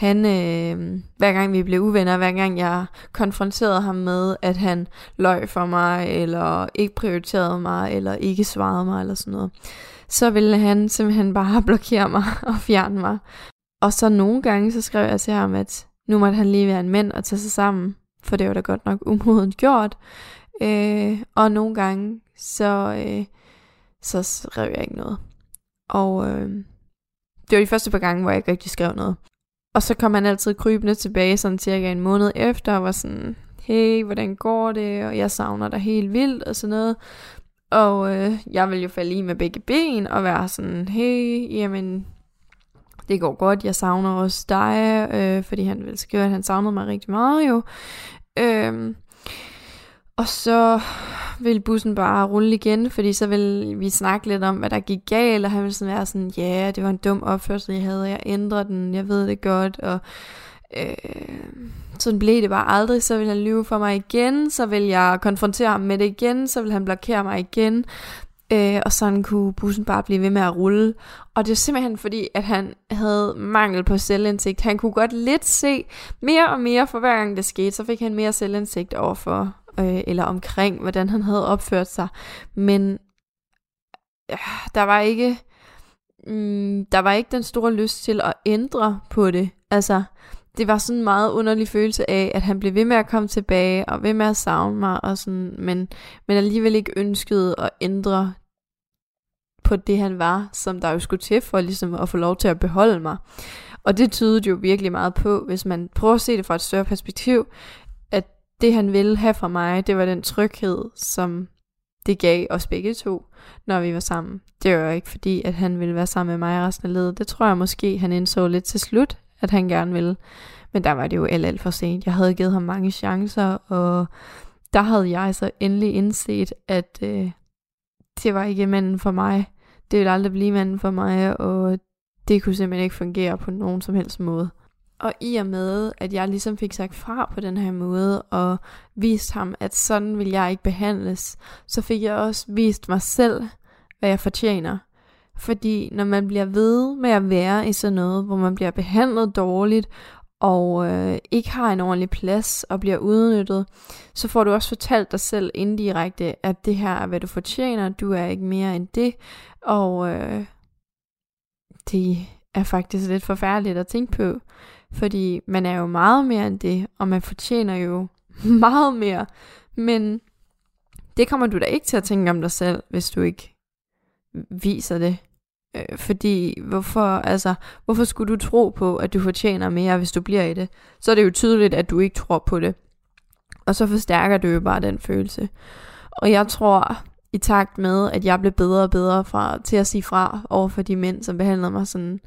han, øh, hver gang vi blev uvenner, hver gang jeg konfronterede ham med, at han løj for mig, eller ikke prioriterede mig, eller ikke svarede mig, eller sådan noget, så ville han simpelthen bare [LAUGHS] blokere mig og fjerne mig. Og så nogle gange, så skrev jeg til ham, at nu måtte han lige være en mand og tage sig sammen, for det var da godt nok umodent gjort. Øh, og nogle gange, så, øh, så skrev jeg ikke noget. Og øh, det var de første par gange, hvor jeg ikke rigtig skrev noget. Og så kom han altid krybende tilbage, sådan cirka en måned efter, og var sådan, hey, hvordan går det? Og jeg savner dig helt vildt, og sådan noget. Og øh, jeg vil jo falde i med begge ben, og være sådan, hey, jamen, det går godt, jeg savner også dig, øh, fordi han ville skrive, at han savnede mig rigtig meget jo. Øh, og så ville bussen bare rulle igen, fordi så ville vi snakke lidt om, hvad der gik galt, og han ville sådan være sådan, ja, yeah, det var en dum opførsel, jeg havde, jeg ændrer den, jeg ved det godt, og øh, sådan blev det bare aldrig, så ville han lyve for mig igen, så ville jeg konfrontere ham med det igen, så ville han blokere mig igen, øh, og sådan kunne bussen bare blive ved med at rulle. Og det er simpelthen fordi, at han havde mangel på selvindsigt. Han kunne godt lidt se mere og mere for hver gang det skete, så fik han mere selvindsigt overfor, øh, eller omkring, hvordan han havde opført sig. Men øh, der var ikke mm, der var ikke den store lyst til at ændre på det. Altså, det var sådan en meget underlig følelse af, at han blev ved med at komme tilbage, og ved med at savne mig, og sådan, men, men alligevel ikke ønskede at ændre på det, han var, som der jo skulle til for ligesom at få lov til at beholde mig. Og det tydede jo virkelig meget på, hvis man prøver at se det fra et større perspektiv, at det han ville have fra mig, det var den tryghed, som det gav os begge to, når vi var sammen. Det var jo ikke fordi, at han ville være sammen med mig resten af livet. Det tror jeg måske, han indså lidt til slut, at han gerne ville. Men der var det jo alt, alt for sent. Jeg havde givet ham mange chancer, og der havde jeg så endelig indset, at øh, det var ikke manden for mig. Det ville aldrig blive manden for mig, og det kunne simpelthen ikke fungere på nogen som helst måde. Og i og med, at jeg ligesom fik sagt fra på den her måde, og vist ham, at sådan vil jeg ikke behandles, så fik jeg også vist mig selv, hvad jeg fortjener. Fordi når man bliver ved med at være i sådan noget, hvor man bliver behandlet dårligt, og øh, ikke har en ordentlig plads og bliver udnyttet, så får du også fortalt dig selv indirekte, at det her er, hvad du fortjener, du er ikke mere end det, og øh, det er faktisk lidt forfærdeligt at tænke på, fordi man er jo meget mere end det, og man fortjener jo [LAUGHS] meget mere, men det kommer du da ikke til at tænke om dig selv, hvis du ikke viser det. Øh, fordi hvorfor, altså, hvorfor skulle du tro på, at du fortjener mere, hvis du bliver i det? Så er det jo tydeligt, at du ikke tror på det. Og så forstærker du jo bare den følelse. Og jeg tror, i takt med, at jeg blev bedre og bedre fra, til at sige fra over for de mænd, som behandlede mig sådan,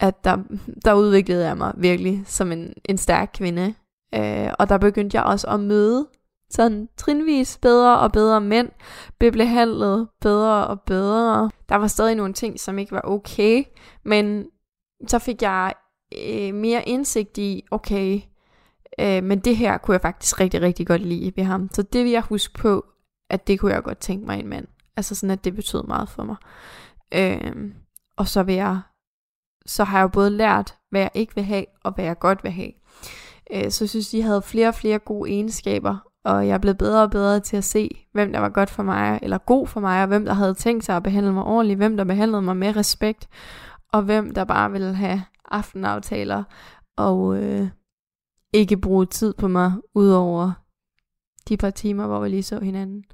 at der, der udviklede jeg mig virkelig som en, en stærk kvinde. Øh, og der begyndte jeg også at møde sådan trinvis bedre og bedre mænd, blev behandlet bedre og bedre. Der var stadig nogle ting, som ikke var okay, men så fik jeg øh, mere indsigt i, okay, øh, men det her kunne jeg faktisk rigtig, rigtig godt lide ved ham. Så det vil jeg huske på, at det kunne jeg godt tænke mig en mand. Altså sådan, at det betød meget for mig. Øh, og så vil jeg, så har jeg jo både lært, hvad jeg ikke vil have, og hvad jeg godt vil have. Øh, så jeg synes, de havde flere og flere gode egenskaber, og jeg er blevet bedre og bedre til at se, hvem der var godt for mig, eller god for mig, og hvem der havde tænkt sig at behandle mig ordentligt, hvem der behandlede mig med respekt, og hvem der bare ville have aftenaftaler, og øh, ikke bruge tid på mig, udover de par timer, hvor vi lige så hinanden.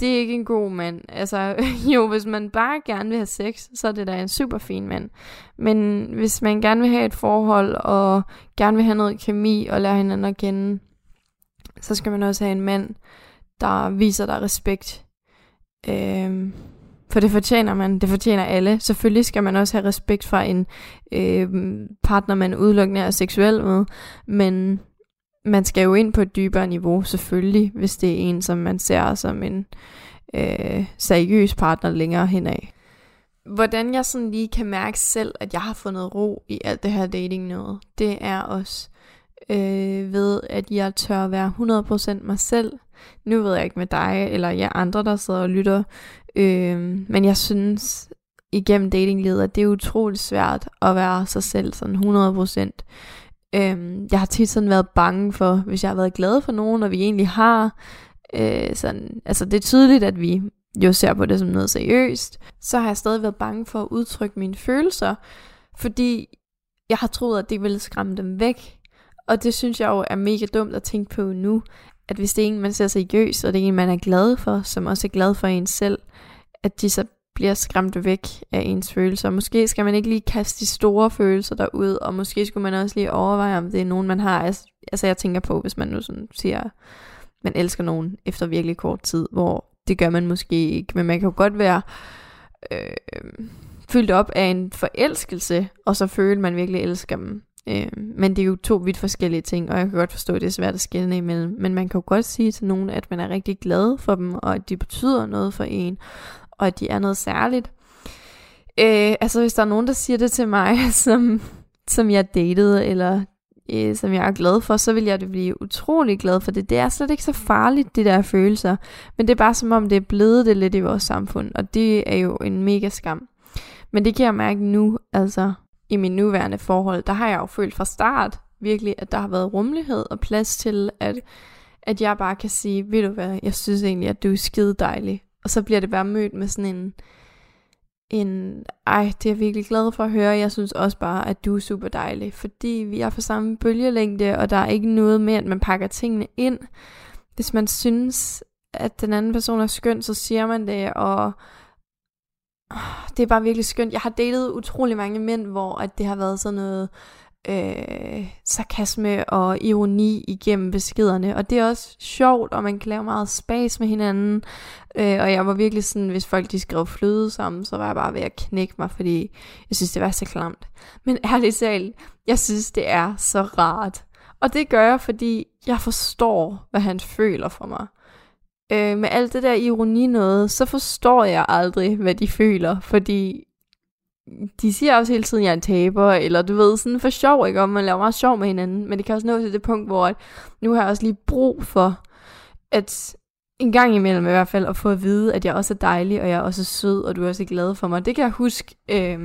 Det er ikke en god mand. Altså, [LAUGHS] jo, hvis man bare gerne vil have sex, så er det da en super fin mand. Men hvis man gerne vil have et forhold, og gerne vil have noget kemi, og lære hinanden at kende, så skal man også have en mand, der viser dig respekt. Øhm, for det fortjener man, det fortjener alle. Selvfølgelig skal man også have respekt fra en øh, partner, man udelukkende er seksuel med, men man skal jo ind på et dybere niveau, selvfølgelig, hvis det er en, som man ser som en øh, seriøs partner længere henad. Hvordan jeg sådan lige kan mærke selv, at jeg har fundet ro i alt det her dating noget, det er også øh, ved, at jeg tør være 100% mig selv. Nu ved jeg ikke med dig, eller jer andre, der sidder og lytter, øh, men jeg synes igennem datinglivet, at det er utroligt svært at være sig selv sådan 100%. Øhm, jeg har tit sådan været bange for, hvis jeg har været glad for nogen, og vi egentlig har, øh, sådan, altså det er tydeligt, at vi jo ser på det som noget seriøst, så har jeg stadig været bange for at udtrykke mine følelser, fordi jeg har troet, at det ville skræmme dem væk. Og det synes jeg jo er mega dumt at tænke på nu, at hvis det er en, man ser seriøs, og det er en, man er glad for, som også er glad for en selv, at de så bliver skræmt væk af ens følelser. Måske skal man ikke lige kaste de store følelser derud, og måske skulle man også lige overveje, om det er nogen, man har. Altså jeg tænker på, hvis man nu sådan siger, man elsker nogen efter virkelig kort tid, hvor det gør man måske ikke, men man kan jo godt være øh, fyldt op af en forelskelse, og så føle, at man virkelig elsker dem. Øh, men det er jo to vidt forskellige ting, og jeg kan godt forstå, at det er svært at skille imellem. Men man kan jo godt sige til nogen, at man er rigtig glad for dem, og at de betyder noget for en, og at de er noget særligt. Øh, altså hvis der er nogen, der siger det til mig, [LAUGHS] som, som jeg datede, eller øh, som jeg er glad for, så vil jeg det blive utrolig glad for det. Det er slet ikke så farligt, det der følelser. Men det er bare som om, det er blevet det lidt i vores samfund, og det er jo en mega skam. Men det kan jeg mærke nu, altså i min nuværende forhold, der har jeg jo følt fra start virkelig, at der har været rummelighed og plads til, at, at jeg bare kan sige, ved du hvad, jeg synes egentlig, at du er skide dejlig. Og så bliver det bare mødt med sådan en, en, ej, det er jeg virkelig glad for at høre. Jeg synes også bare, at du er super dejlig, fordi vi er på samme bølgelængde, og der er ikke noget med, at man pakker tingene ind. Hvis man synes, at den anden person er skøn, så siger man det, og det er bare virkelig skønt. Jeg har datet utrolig mange mænd, hvor at det har været sådan noget øh, sarkasme og ironi igennem beskederne. Og det er også sjovt, og man kan lave meget spas med hinanden. Øh, og jeg var virkelig sådan, hvis folk de skrev fløde sammen, så var jeg bare ved at knække mig, fordi jeg synes, det var så klamt. Men [LAUGHS] ærligt talt, jeg synes, det er så rart. Og det gør jeg, fordi jeg forstår, hvad han føler for mig øh, med alt det der ironi noget, så forstår jeg aldrig, hvad de føler, fordi de siger også hele tiden, at jeg er en taber, eller du ved, sådan for sjov, ikke? Om man laver meget sjov med hinanden, men det kan også nå til det punkt, hvor at, nu har jeg også lige brug for, at en gang imellem i hvert fald, at få at vide, at jeg også er dejlig, og jeg er også sød, og du er også glad for mig. Det kan jeg huske øh,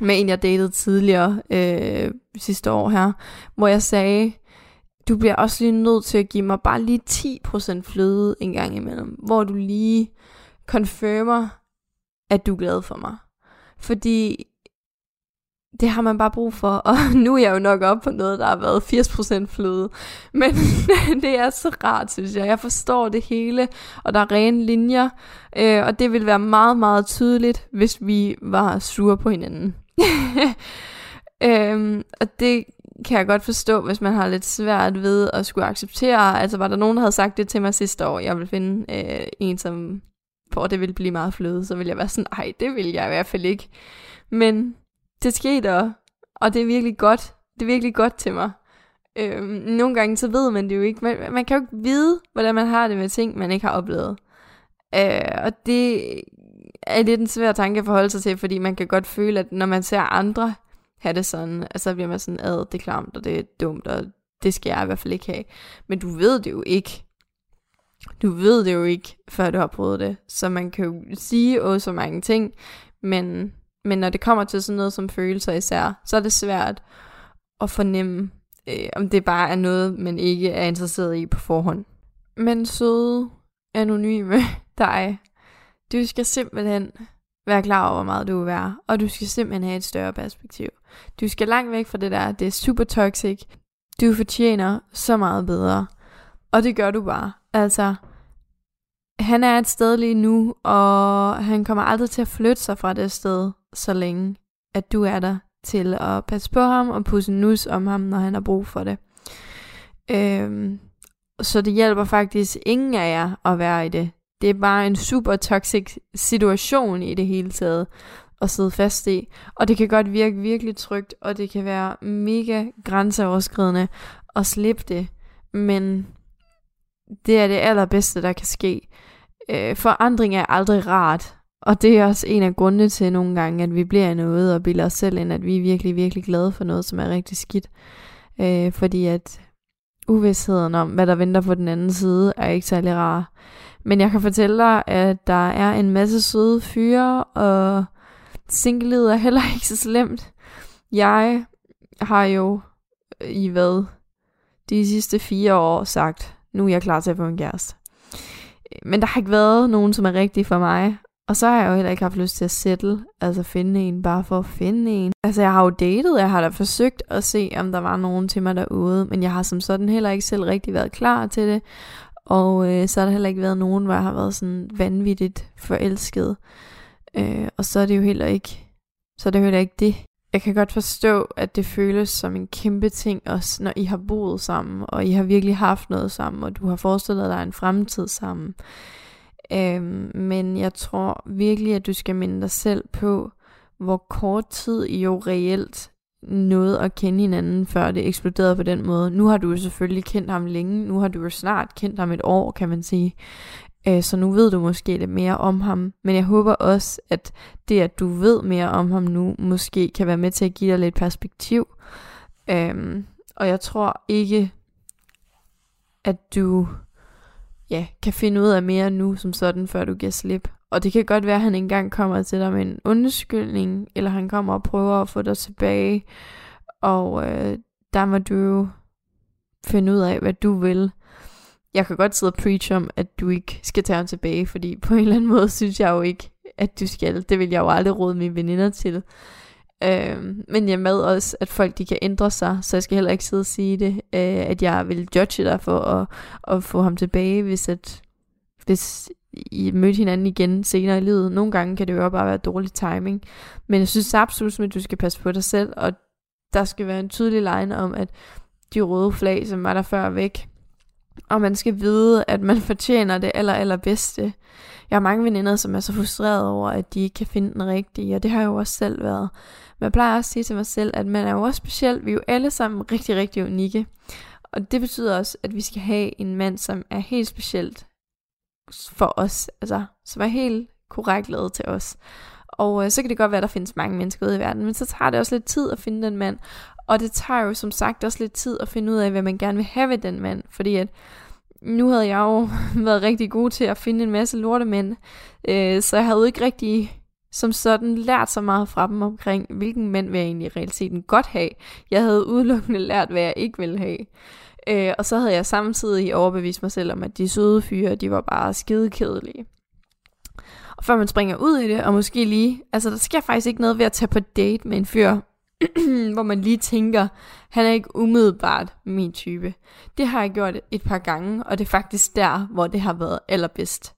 med en, jeg datede tidligere øh, sidste år her, hvor jeg sagde, du bliver også lige nødt til at give mig bare lige 10% fløde en gang imellem, hvor du lige confirmer, at du er glad for mig. Fordi det har man bare brug for, [LAUGHS] og nu er jeg jo nok op på noget, der har været 80% fløde. [LAUGHS] Men [LAUGHS] det er så rart, synes jeg. Jeg forstår det hele, og der er rene linjer, øh, og det vil være meget, meget tydeligt, hvis vi var sure på hinanden. øhm, og det kan jeg godt forstå, hvis man har lidt svært ved at skulle acceptere. Altså var der nogen, der havde sagt det til mig sidste år, jeg vil finde øh, en, som for det ville blive meget fløde, så ville jeg være sådan, nej, det vil jeg i hvert fald ikke. Men det skete, og, og det er virkelig godt. Det er virkelig godt til mig. Øhm, nogle gange så ved man det jo ikke. Man, man kan jo ikke vide, hvordan man har det med ting, man ikke har oplevet. Øh, og det er lidt en svær tanke at forholde sig til, fordi man kan godt føle, at når man ser andre have det sådan, og så bliver man sådan, ad, det er klamt, og det er dumt, og det skal jeg i hvert fald ikke have. Men du ved det jo ikke. Du ved det jo ikke, før du har prøvet det. Så man kan jo sige også så mange ting, men, men når det kommer til sådan noget som følelser især, så er det svært at fornemme, øh, om det bare er noget, man ikke er interesseret i på forhånd. Men søde, anonyme [LAUGHS] dig, du skal simpelthen være klar over, hvor meget du vil være, og du skal simpelthen have et større perspektiv. Du skal langt væk fra det der, det er super toxic. Du fortjener så meget bedre. Og det gør du bare. Altså, han er et sted lige nu, og han kommer aldrig til at flytte sig fra det sted, så længe at du er der til at passe på ham og pusse nus om ham, når han har brug for det. Øhm, så det hjælper faktisk ingen af jer at være i det. Det er bare en super toxic situation i det hele taget at sidde fast i. Og det kan godt virke virkelig trygt, og det kan være mega grænseoverskridende at slippe det. Men det er det allerbedste, der kan ske. Øh, forandring er aldrig rart. Og det er også en af grundene til nogle gange, at vi bliver noget og bilder os selv ind, at vi er virkelig, virkelig glade for noget, som er rigtig skidt. Øh, fordi at uvidsheden om, hvad der venter på den anden side, er ikke særlig rar. Men jeg kan fortælle dig, at der er en masse søde fyre, og singlelivet er heller ikke så slemt. Jeg har jo øh, i hvad? De sidste fire år sagt, nu er jeg klar til at få en kæreste. Men der har ikke været nogen, som er rigtig for mig. Og så har jeg jo heller ikke haft lyst til at sætte, altså finde en, bare for at finde en. Altså jeg har jo datet, jeg har da forsøgt at se, om der var nogen til mig derude, men jeg har som sådan heller ikke selv rigtig været klar til det. Og øh, så har der heller ikke været nogen, hvor jeg har været sådan vanvittigt forelsket. Øh, og så er det jo heller ikke, så er det jo heller ikke det. Jeg kan godt forstå, at det føles som en kæmpe ting også, når I har boet sammen, og I har virkelig haft noget sammen, og du har forestillet dig en fremtid sammen. Øhm, men jeg tror virkelig, at du skal minde dig selv på, hvor kort tid I jo reelt nåede at kende hinanden, før det eksploderede på den måde. Nu har du jo selvfølgelig kendt ham længe, nu har du jo snart kendt ham et år, kan man sige. Øh, så nu ved du måske lidt mere om ham. Men jeg håber også, at det, at du ved mere om ham nu, måske kan være med til at give dig lidt perspektiv. Øhm, og jeg tror ikke, at du ja, kan finde ud af mere nu som sådan, før du giver slip. Og det kan godt være, at han engang kommer til dig med en undskyldning, eller han kommer og prøver at få dig tilbage. Og øh, der må du jo finde ud af, hvad du vil. Jeg kan godt sidde og preach om, at du ikke skal tage ham tilbage, fordi på en eller anden måde synes jeg jo ikke, at du skal. Det vil jeg jo aldrig råde mine veninder til. Øh, men jeg med også, at folk de kan ændre sig, så jeg skal heller ikke sidde og sige det, øh, at jeg vil judge dig for at, at få ham tilbage, hvis, at, hvis I mødte hinanden igen senere i livet. Nogle gange kan det jo bare være dårlig timing. Men jeg synes absolut, at du skal passe på dig selv, og der skal være en tydelig line om, at de røde flag, som var der før væk, og man skal vide, at man [LAUGHS] fortjener det aller, allerbedste. Jeg har mange veninder, som er så frustrerede over, at de ikke kan finde den rigtige, og det har jeg jo også selv været. Men jeg plejer også at sige til mig selv, at man er jo også speciel. Vi er jo alle sammen rigtig, rigtig unikke. Og det betyder også, at vi skal have en mand, som er helt specielt for os. Altså, som er helt korrekt lavet til os. Og øh, så kan det godt være, at der findes mange mennesker ude i verden, men så tager det også lidt tid at finde den mand. Og det tager jo som sagt også lidt tid at finde ud af, hvad man gerne vil have ved den mand. Fordi at nu havde jeg jo [LAUGHS] været rigtig god til at finde en masse lortemænd. Øh, så jeg havde ikke rigtig som sådan lært så meget fra dem omkring, hvilken mænd vil jeg egentlig i realiteten godt have. Jeg havde udelukkende lært, hvad jeg ikke ville have. Øh, og så havde jeg samtidig overbevist mig selv om, at de søde fyre, de var bare skidekedelige. Og før man springer ud i det, og måske lige, altså der sker faktisk ikke noget ved at tage på date med en fyr, [CLEARS THROAT] hvor man lige tænker, han er ikke umiddelbart min type. Det har jeg gjort et par gange, og det er faktisk der, hvor det har været allerbedst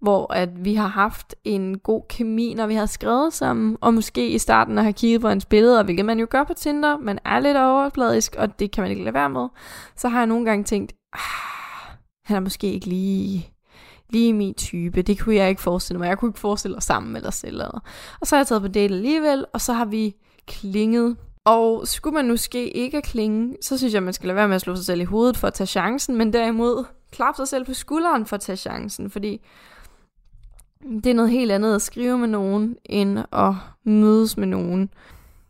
hvor at vi har haft en god kemi, når vi har skrevet sammen, og måske i starten har kigget på hans billeder, hvilket man jo gør på Tinder, man er lidt overfladisk, og det kan man ikke lade være med, så har jeg nogle gange tænkt, ah, han er måske ikke lige, lige min type, det kunne jeg ikke forestille mig, jeg kunne ikke forestille os sammen eller selv. Og så har jeg taget på date alligevel, og så har vi klinget og skulle man nu ske ikke klinge, så synes jeg, man skal lade være med at slå sig selv i hovedet for at tage chancen, men derimod klappe sig selv på skulderen for at tage chancen, fordi det er noget helt andet at skrive med nogen, end at mødes med nogen.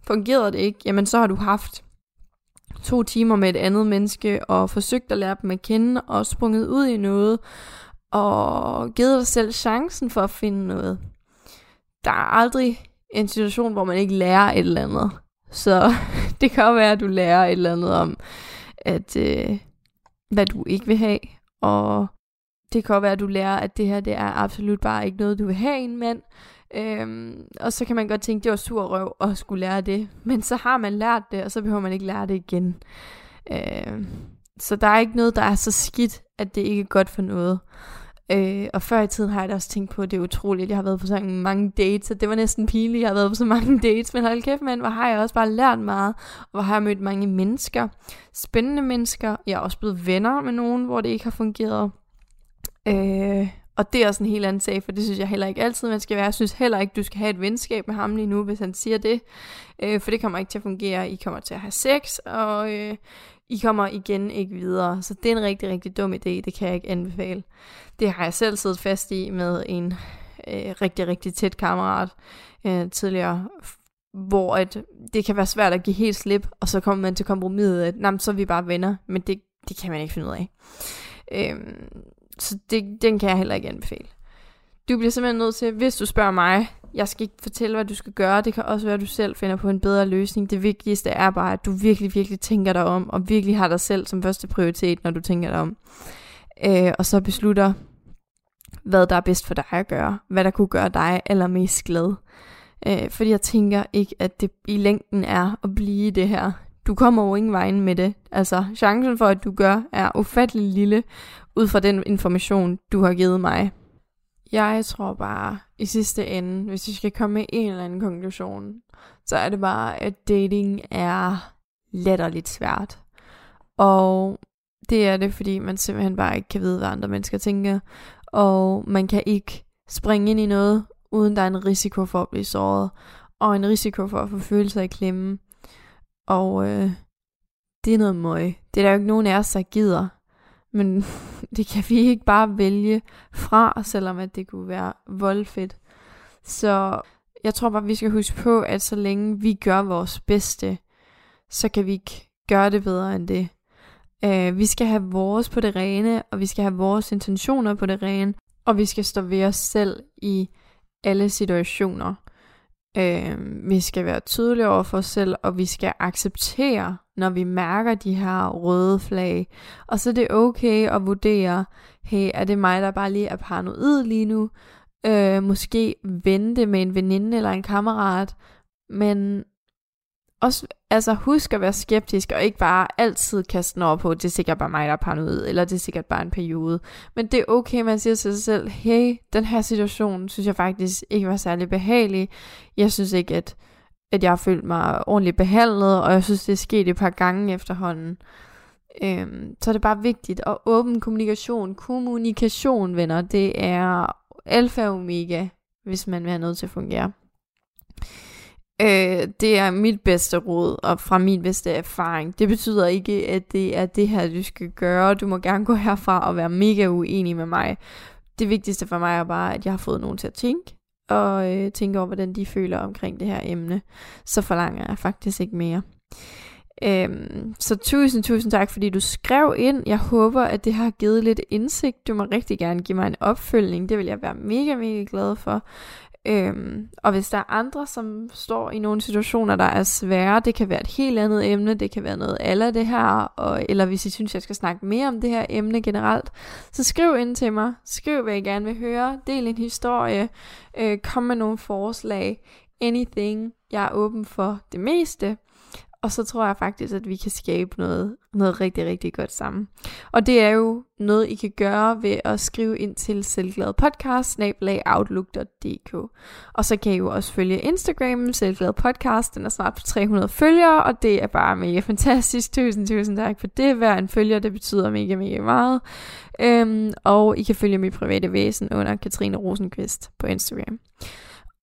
Fungerer det ikke, jamen så har du haft to timer med et andet menneske, og forsøgt at lære dem at kende, og sprunget ud i noget, og givet dig selv chancen for at finde noget. Der er aldrig en situation, hvor man ikke lærer et eller andet. Så [LAUGHS] det kan jo være, at du lærer et eller andet om, at øh, hvad du ikke vil have, og det kan være, at du lærer, at det her det er absolut bare ikke noget, du vil have en mand. Øhm, og så kan man godt tænke, det var sur røv at skulle lære det. Men så har man lært det, og så behøver man ikke lære det igen. Øhm, så der er ikke noget, der er så skidt, at det ikke er godt for noget. Øh, og før i tiden har jeg da også tænkt på, at det er utroligt, at jeg har været på så mange dates, og det var næsten pinligt, at jeg har været på så mange [LAUGHS] dates, men hold kæft mand, hvor har jeg også bare lært meget, og hvor har jeg mødt mange mennesker, spændende mennesker, jeg er også blevet venner med nogen, hvor det ikke har fungeret, Øh, og det er også en helt anden sag, for det synes jeg heller ikke altid, man skal være. Jeg synes heller ikke, du skal have et venskab med ham lige nu, hvis han siger det. Øh, for det kommer ikke til at fungere. I kommer til at have sex, og øh, i kommer igen ikke videre. Så det er en rigtig, rigtig dum idé. Det kan jeg ikke anbefale. Det har jeg selv siddet fast i med en øh, rigtig, rigtig tæt kammerat øh, tidligere, hvor at det kan være svært at give helt slip, og så kommer man til kompromiset, at så er vi bare venner, men det, det kan man ikke finde ud af. Øhm, så det, den kan jeg heller ikke anbefale. Du bliver simpelthen nødt til, hvis du spørger mig, jeg skal ikke fortælle, hvad du skal gøre. Det kan også være, at du selv finder på en bedre løsning. Det vigtigste er bare, at du virkelig, virkelig tænker dig om, og virkelig har dig selv som første prioritet, når du tænker dig om. Øh, og så beslutter, hvad der er bedst for dig at gøre. Hvad der kunne gøre dig allermest glad. Øh, fordi jeg tænker ikke, at det i længden er at blive det her. Du kommer over ingen vejen med det. Altså, chancen for, at du gør, er ufattelig lille, ud fra den information, du har givet mig. Jeg tror bare, i sidste ende, hvis vi skal komme med en eller anden konklusion, så er det bare, at dating er latterligt svært. Og det er det, fordi man simpelthen bare ikke kan vide, hvad andre mennesker tænker. Og man kan ikke springe ind i noget, uden der er en risiko for at blive såret. Og en risiko for at få følelser i klemme. Og øh, det er noget møg. Det er der jo ikke nogen af os, der gider. Men [LAUGHS] det kan vi ikke bare vælge fra, selvom at det kunne være voldfedt. Så jeg tror bare, vi skal huske på, at så længe vi gør vores bedste, så kan vi ikke gøre det bedre end det. Uh, vi skal have vores på det rene, og vi skal have vores intentioner på det rene, og vi skal stå ved os selv i alle situationer. Uh, vi skal være tydelige over for os selv, og vi skal acceptere, når vi mærker de her røde flag. Og så er det okay at vurdere, hey, er det mig, der bare lige er paranoid lige nu? Øh, måske vente med en veninde eller en kammerat, men også altså husk at være skeptisk, og ikke bare altid kaste den over på, det er sikkert bare mig, der er paranoid, eller det er sikkert bare en periode. Men det er okay, man siger til sig selv, hey, den her situation, synes jeg faktisk ikke var særlig behagelig. Jeg synes ikke, at, at jeg har følt mig ordentligt behandlet, og jeg synes, det er sket et par gange efterhånden. Øhm, så er det bare vigtigt, at åben kommunikation, kommunikation, venner, det er alfa og omega, hvis man vil have noget til at fungere. Øh, det er mit bedste råd, og fra min bedste erfaring. Det betyder ikke, at det er det her, du skal gøre. Du må gerne gå herfra og være mega uenig med mig. Det vigtigste for mig er bare, at jeg har fået nogen til at tænke, og øh, tænke over, hvordan de føler omkring det her emne. Så forlanger jeg faktisk ikke mere. Øhm, så tusind, tusind tak, fordi du skrev ind. Jeg håber, at det har givet lidt indsigt. Du må rigtig gerne give mig en opfølgning. Det vil jeg være mega, mega glad for. Øhm, og hvis der er andre, som står i nogle situationer, der er svære, det kan være et helt andet emne, det kan være noget af det her, og, eller hvis I synes, jeg skal snakke mere om det her emne generelt, så skriv ind til mig, skriv hvad I gerne vil høre, del en historie, øh, kom med nogle forslag, anything, jeg er åben for det meste. Og så tror jeg faktisk, at vi kan skabe noget, noget rigtig, rigtig godt sammen. Og det er jo noget, I kan gøre ved at skrive ind til selvglade podcast, Og så kan I jo også følge Instagram, selvglade podcast, den er snart på 300 følgere, og det er bare mega fantastisk. Tusind, tusind tak for det. Hver en følger, det betyder mega, mega meget. Øhm, og I kan følge mit private væsen under Katrine Rosenqvist på Instagram.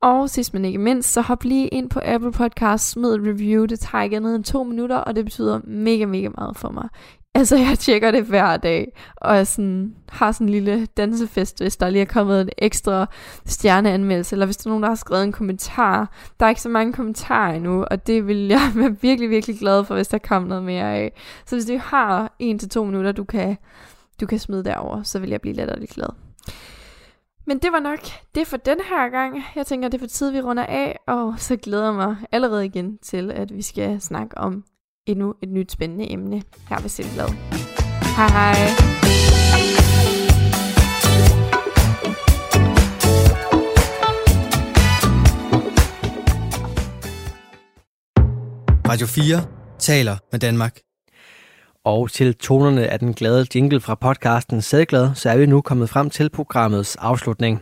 Og sidst men ikke mindst, så hop lige ind på Apple Podcasts, smid et review. Det tager ikke andet end to minutter, og det betyder mega, mega meget for mig. Altså, jeg tjekker det hver dag, og jeg sådan, har sådan en lille dansefest, hvis der lige er kommet en ekstra stjerneanmeldelse, eller hvis der er nogen, der har skrevet en kommentar. Der er ikke så mange kommentarer endnu, og det vil jeg [LAUGHS] være virkelig, virkelig glad for, hvis der kommer noget mere af. Så hvis du har en til to minutter, du kan, du kan smide derover, så vil jeg blive lettere glad. Men det var nok det for den her gang. Jeg tænker, det er for tid, vi runder af, og så glæder jeg mig allerede igen til, at vi skal snakke om endnu et nyt spændende emne her ved Sindblad. Hej hej! Radio 4 taler med Danmark. Og til tonerne af den glade jingle fra podcasten Sædglad, så er vi nu kommet frem til programmets afslutning.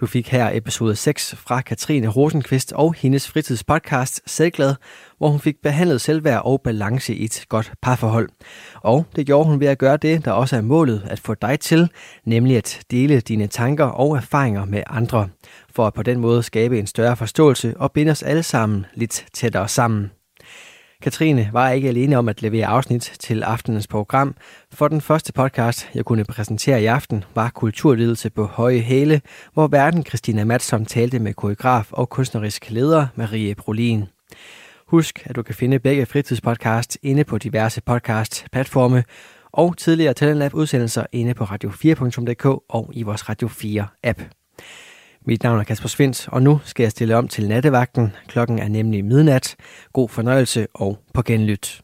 Du fik her episode 6 fra Katrine Rosenqvist og hendes fritidspodcast Sædglad, hvor hun fik behandlet selvværd og balance i et godt parforhold. Og det gjorde hun ved at gøre det, der også er målet at få dig til, nemlig at dele dine tanker og erfaringer med andre, for at på den måde skabe en større forståelse og binde os alle sammen lidt tættere sammen. Katrine var ikke alene om at levere afsnit til aftenens program, for den første podcast, jeg kunne præsentere i aften, var Kulturledelse på Høje Hæle, hvor verden Christina Madsson talte med koreograf og kunstnerisk leder Marie Brolin. Husk, at du kan finde begge fritidspodcast inde på diverse podcast-platforme, og tidligere Talentlab udsendelser inde på radio4.dk og i vores Radio 4-app. Mit navn er Kasper Svendt, og nu skal jeg stille om til nattevagten. Klokken er nemlig midnat. God fornøjelse og på genlyt.